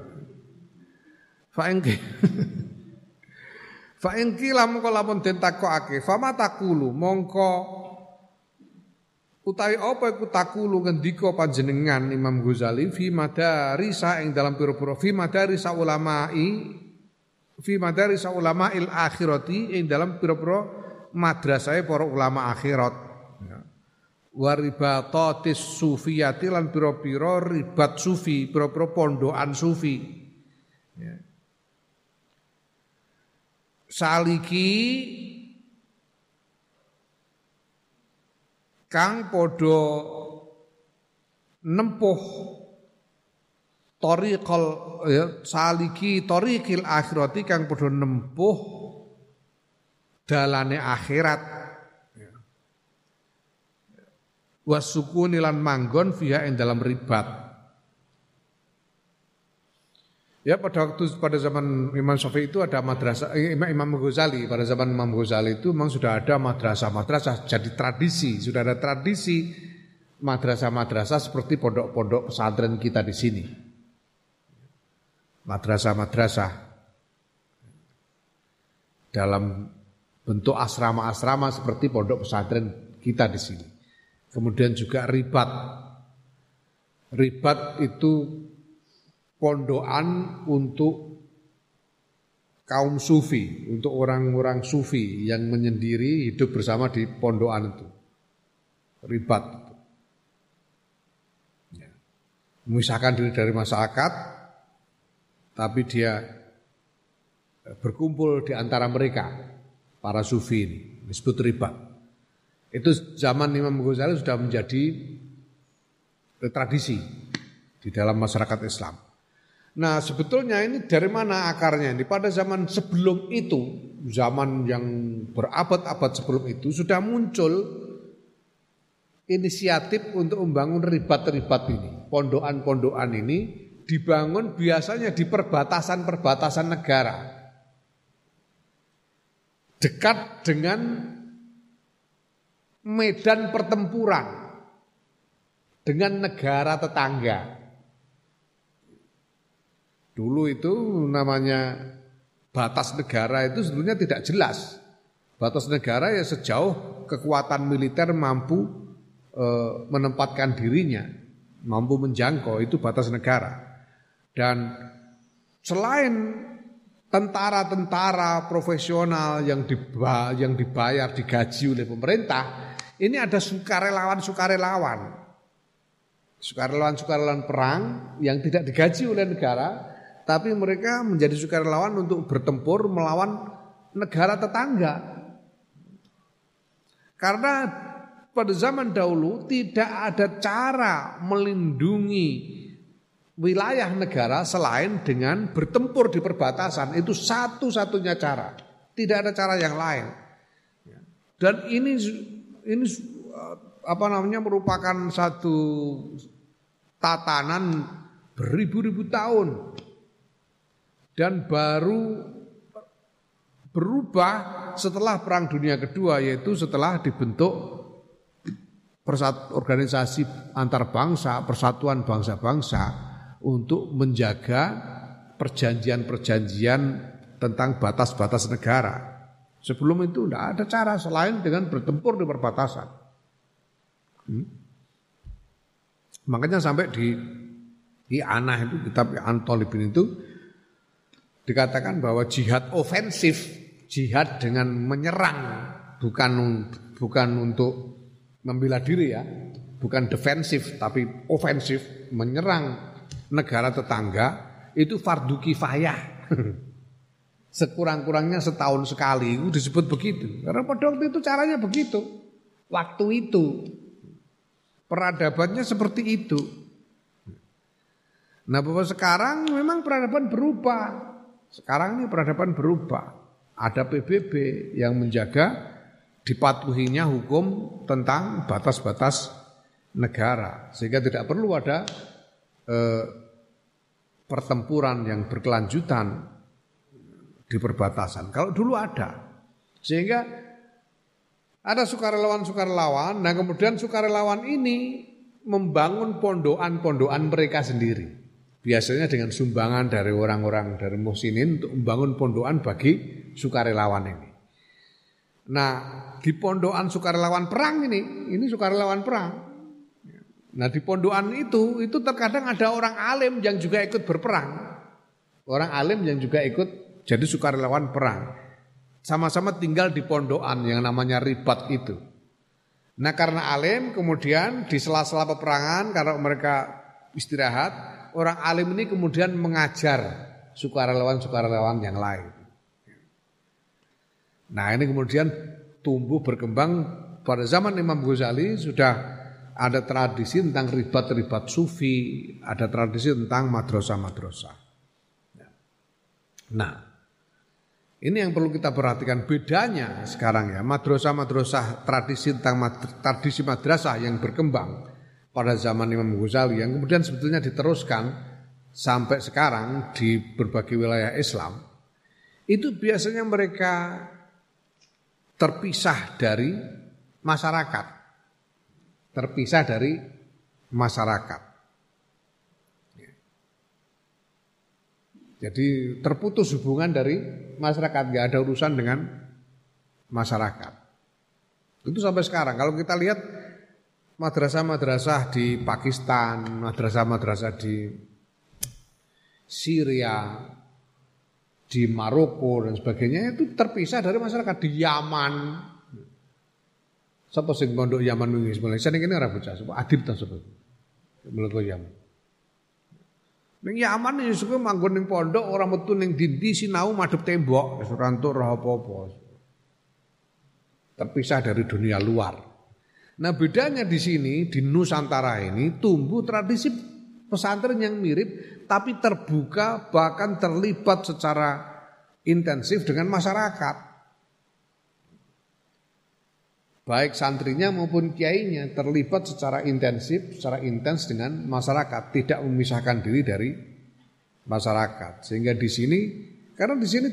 Fa engke. Fa engki lamun den takokake, fa matakulu mongko utawi apa iku takulu ngendika panjenengan Imam Ghazali fi madarisa ing dalam pira-pira fi madarisa ulama'i fi madaris ulama il akhirati ing dalam pira-pira madrasah para ulama akhirat ya. waribatatis sufiyati lan pira-pira ribat sufi pira-pira pondokan sufi ya. Saliki kang podo nempuh tariqal ya, saliki tariqil akhirati kang padha nempuh dalane akhirat ya. wasukuni lan manggon fiha ing dalam ribat Ya pada waktu pada zaman Imam Syafi'i itu ada madrasah eh, Imam, Imam Ghazali. Pada zaman Imam Ghazali itu memang sudah ada madrasah-madrasah. Jadi tradisi sudah ada tradisi madrasah-madrasah seperti pondok-pondok pesantren kita di sini. Madrasah-madrasah. Dalam bentuk asrama-asrama seperti pondok pesantren kita di sini. Kemudian juga ribat. Ribat itu pondokan untuk kaum sufi, untuk orang-orang sufi yang menyendiri hidup bersama di pondokan itu. Ribat. Ya. Memisahkan diri dari masyarakat, tapi dia berkumpul di antara mereka, para sufi ini, disebut ribat. Itu zaman Imam Ghazali sudah menjadi tradisi di dalam masyarakat Islam. Nah sebetulnya ini dari mana akarnya? Ini pada zaman sebelum itu, zaman yang berabad-abad sebelum itu sudah muncul inisiatif untuk membangun ribat-ribat ini. Pondokan-pondokan ini dibangun biasanya di perbatasan-perbatasan negara. Dekat dengan medan pertempuran dengan negara tetangga. Dulu itu namanya batas negara itu sebetulnya tidak jelas. Batas negara ya sejauh kekuatan militer mampu e, menempatkan dirinya, mampu menjangkau itu batas negara. Dan selain tentara-tentara profesional yang dibayar, yang dibayar digaji oleh pemerintah, ini ada sukarelawan-sukarelawan. Sukarelawan-sukarelawan perang yang tidak digaji oleh negara, tapi mereka menjadi sukarelawan untuk bertempur melawan negara tetangga. Karena pada zaman dahulu tidak ada cara melindungi wilayah negara selain dengan bertempur di perbatasan. Itu satu-satunya cara. Tidak ada cara yang lain. Dan ini ini apa namanya merupakan satu tatanan beribu-ribu tahun dan baru berubah setelah Perang Dunia Kedua yaitu setelah dibentuk persat organisasi antar bangsa, persatuan bangsa-bangsa untuk menjaga perjanjian-perjanjian tentang batas-batas negara. Sebelum itu tidak ada cara selain dengan bertempur di perbatasan. Hmm? Makanya sampai di di Anah itu kitab Antolibin itu dikatakan bahwa jihad ofensif, jihad dengan menyerang bukan bukan untuk membela diri ya, bukan defensif tapi ofensif, menyerang negara tetangga itu fardu kifayah. Sekurang-kurangnya setahun sekali itu disebut begitu. Karena pada waktu itu caranya begitu. Waktu itu peradabannya seperti itu. Nah bahwa sekarang memang peradaban berubah. Sekarang ini peradaban berubah. Ada PBB yang menjaga dipatuhinya hukum tentang batas-batas negara. Sehingga tidak perlu ada eh, pertempuran yang berkelanjutan di perbatasan. Kalau dulu ada. Sehingga ada sukarelawan-sukarelawan, dan kemudian sukarelawan ini membangun pondokan-pondokan mereka sendiri biasanya dengan sumbangan dari orang-orang dari muhsinin untuk membangun pondokan bagi sukarelawan ini. Nah, di pondokan sukarelawan perang ini, ini sukarelawan perang. Nah, di pondokan itu, itu terkadang ada orang alim yang juga ikut berperang. Orang alim yang juga ikut jadi sukarelawan perang. Sama-sama tinggal di pondokan yang namanya ribat itu. Nah, karena alim kemudian di sela-sela peperangan karena mereka istirahat, orang alim ini kemudian mengajar sukarelawan-sukarelawan yang lain. Nah ini kemudian tumbuh berkembang pada zaman Imam Ghazali sudah ada tradisi tentang ribat-ribat sufi, ada tradisi tentang madrasah-madrasah. Nah, ini yang perlu kita perhatikan bedanya sekarang ya, madrasah-madrasah tradisi tentang tradisi madrasah yang berkembang pada zaman Imam Ghazali yang kemudian sebetulnya diteruskan sampai sekarang di berbagai wilayah Islam itu biasanya mereka terpisah dari masyarakat. Terpisah dari masyarakat. Jadi terputus hubungan dari masyarakat, nggak ada urusan dengan masyarakat. Itu sampai sekarang. Kalau kita lihat madrasah-madrasah di Pakistan, madrasah-madrasah di Syria, di Maroko dan sebagainya itu terpisah dari masyarakat di Yaman. Sapa sing pondok Yaman wingi sebenarnya saya ini ora bocah, sapa adib ta sapa. Yaman. Ning Yaman ya suka manggon ning pondok ora metu ning dindi sinau madhep tembok, ora roh apa-apa. Terpisah dari dunia luar. Nah bedanya di sini di Nusantara ini tumbuh tradisi pesantren yang mirip tapi terbuka bahkan terlibat secara intensif dengan masyarakat. Baik santrinya maupun kiainya terlibat secara intensif, secara intens dengan masyarakat, tidak memisahkan diri dari masyarakat. Sehingga di sini karena di sini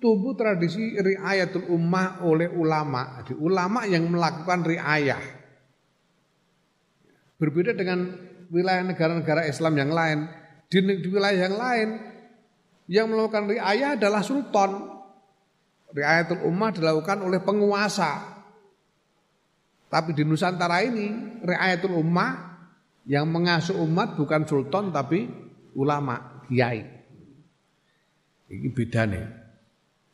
tumbuh tradisi riayatul ummah oleh ulama, di ulama yang melakukan riayah. Berbeda dengan wilayah negara-negara Islam yang lain, di, di wilayah yang lain yang melakukan riayah adalah sultan. Riayatul ummah dilakukan oleh penguasa. Tapi di Nusantara ini riayatul ummah yang mengasuh umat bukan sultan tapi ulama, kiai. Ini beda nih.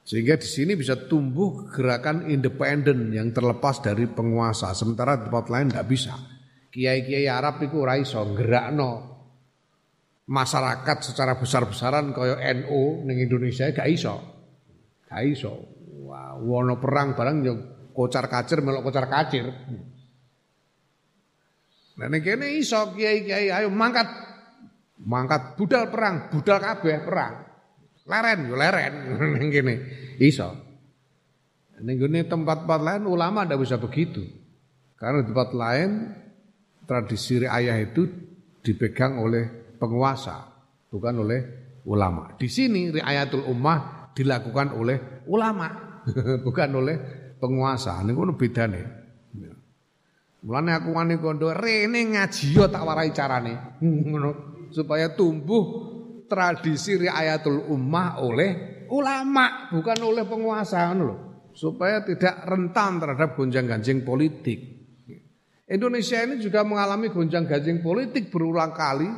Sehingga di sini bisa tumbuh gerakan independen yang terlepas dari penguasa. Sementara di tempat lain tidak bisa kiai-kiai Arab itu ora iso gerakno masyarakat secara besar-besaran kaya NU ning Indonesia gak iso. Gak iso. Wah, wono perang barang yo kocar kacir melok kocar kacir. Nah ning kene iso kiai-kiai ayo mangkat mangkat budal perang, budal kabeh perang. Leren yo leren ning kene iso. Ning tempat-tempat lain ulama ndak bisa begitu. Karena tempat lain tradisi riayah itu dipegang oleh penguasa, bukan oleh ulama. Di sini riayatul ummah dilakukan oleh ulama, bukan oleh penguasa. Ini kan beda nih. Mulane aku wani kondo rene ngaji yo tak warai carane. supaya tumbuh tradisi riayatul ummah oleh ulama, bukan oleh penguasa Supaya tidak rentan terhadap gonjang-ganjing politik. Indonesia ini juga mengalami gonjang ganjing politik berulang kali,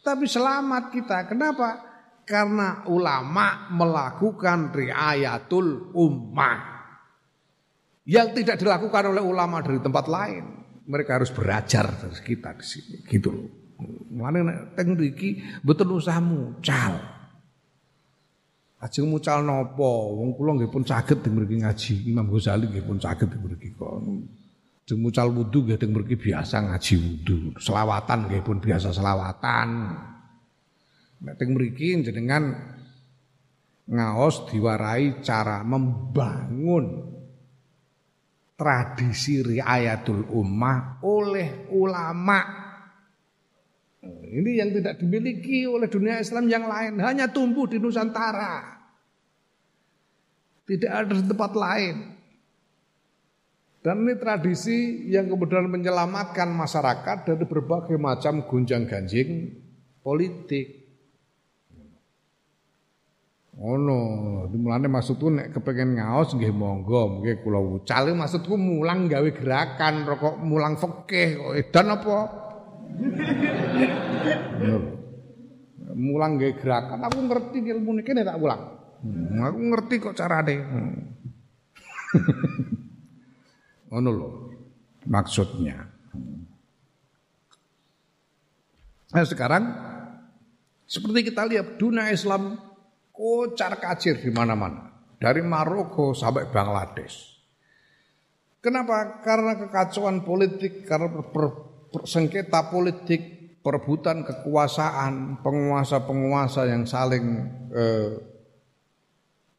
tapi selamat kita. Kenapa? Karena ulama melakukan riayatul ummah yang tidak dilakukan oleh ulama dari tempat lain. Mereka harus belajar dari kita di sini, gitu loh. Mana teng mriki betul usahamu cal. Ajeng mucal nopo, wong kula nggih pun saged mriki ngaji. Imam Ghazali nggih pun saged mriki kok. Sing mucal wudu nggih teng mriki biasa ngaji wudu. Selawatan nggih pun biasa selawatan. Nek teng mriki jenengan ngaos diwarai cara membangun tradisi riayatul ummah oleh ulama. Ini yang tidak dimiliki oleh dunia Islam yang lain, hanya tumbuh di Nusantara. Tidak ada tempat lain. Dan ini tradisi yang kemudian menyelamatkan masyarakat dari berbagai macam gunjang-ganjing politik. Oh no, dimulane maksudku nek kepengen ngaos nggih monggo, mungkin kula wucal maksudku mulang gawe gerakan rokok mulang fikih kok edan apa? mulang gawe gerakan aku ngerti ilmu niki tak mulang. Hmm, aku ngerti kok carane. Hmm. Ngono lho maksudnya. Nah sekarang seperti kita lihat dunia Islam kocar kacir di mana-mana. Dari Maroko sampai Bangladesh. Kenapa? Karena kekacauan politik, karena per, per, sengketa politik, perebutan kekuasaan, penguasa-penguasa yang saling eh,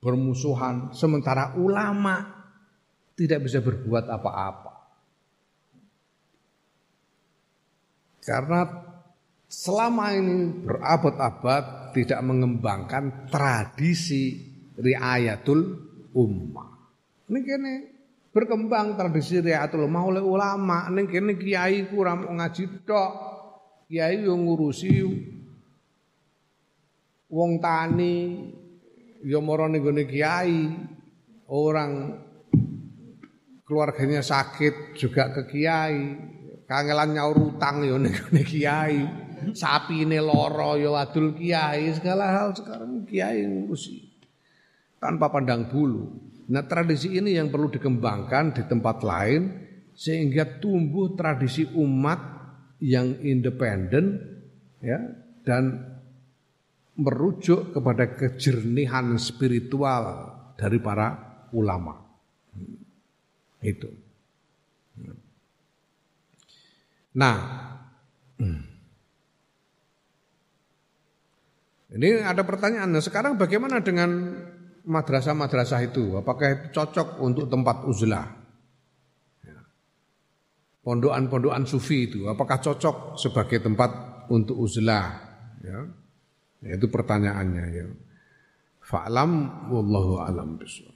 bermusuhan. Sementara ulama tidak bisa berbuat apa-apa. Karena selama ini berabad-abad tidak mengembangkan tradisi riayatul ummah. Ini kene berkembang tradisi riayatul ummah oleh ulama. Ini kene kiai kurang ngaji tok. Kiai yang ngurusi wong tani ya mara ning kiai. Orang keluarganya sakit juga ke kiai. Kangelan nyaur utang ya ning kiai. Sapi ini loro ya wadul kiai, segala hal sekarang kiai ngurusi tanpa pandang bulu. Nah tradisi ini yang perlu dikembangkan di tempat lain sehingga tumbuh tradisi umat yang independen ya dan merujuk kepada kejernihan spiritual dari para ulama. Itu. Nah, ini ada pertanyaan. Sekarang bagaimana dengan madrasah-madrasah itu? Apakah itu cocok untuk tempat uzlah? Ya. Pondokan-pondokan sufi itu, apakah cocok sebagai tempat untuk uzlah? Ya. ya itu pertanyaannya ya. Fa'lam wallahu alam bisawab.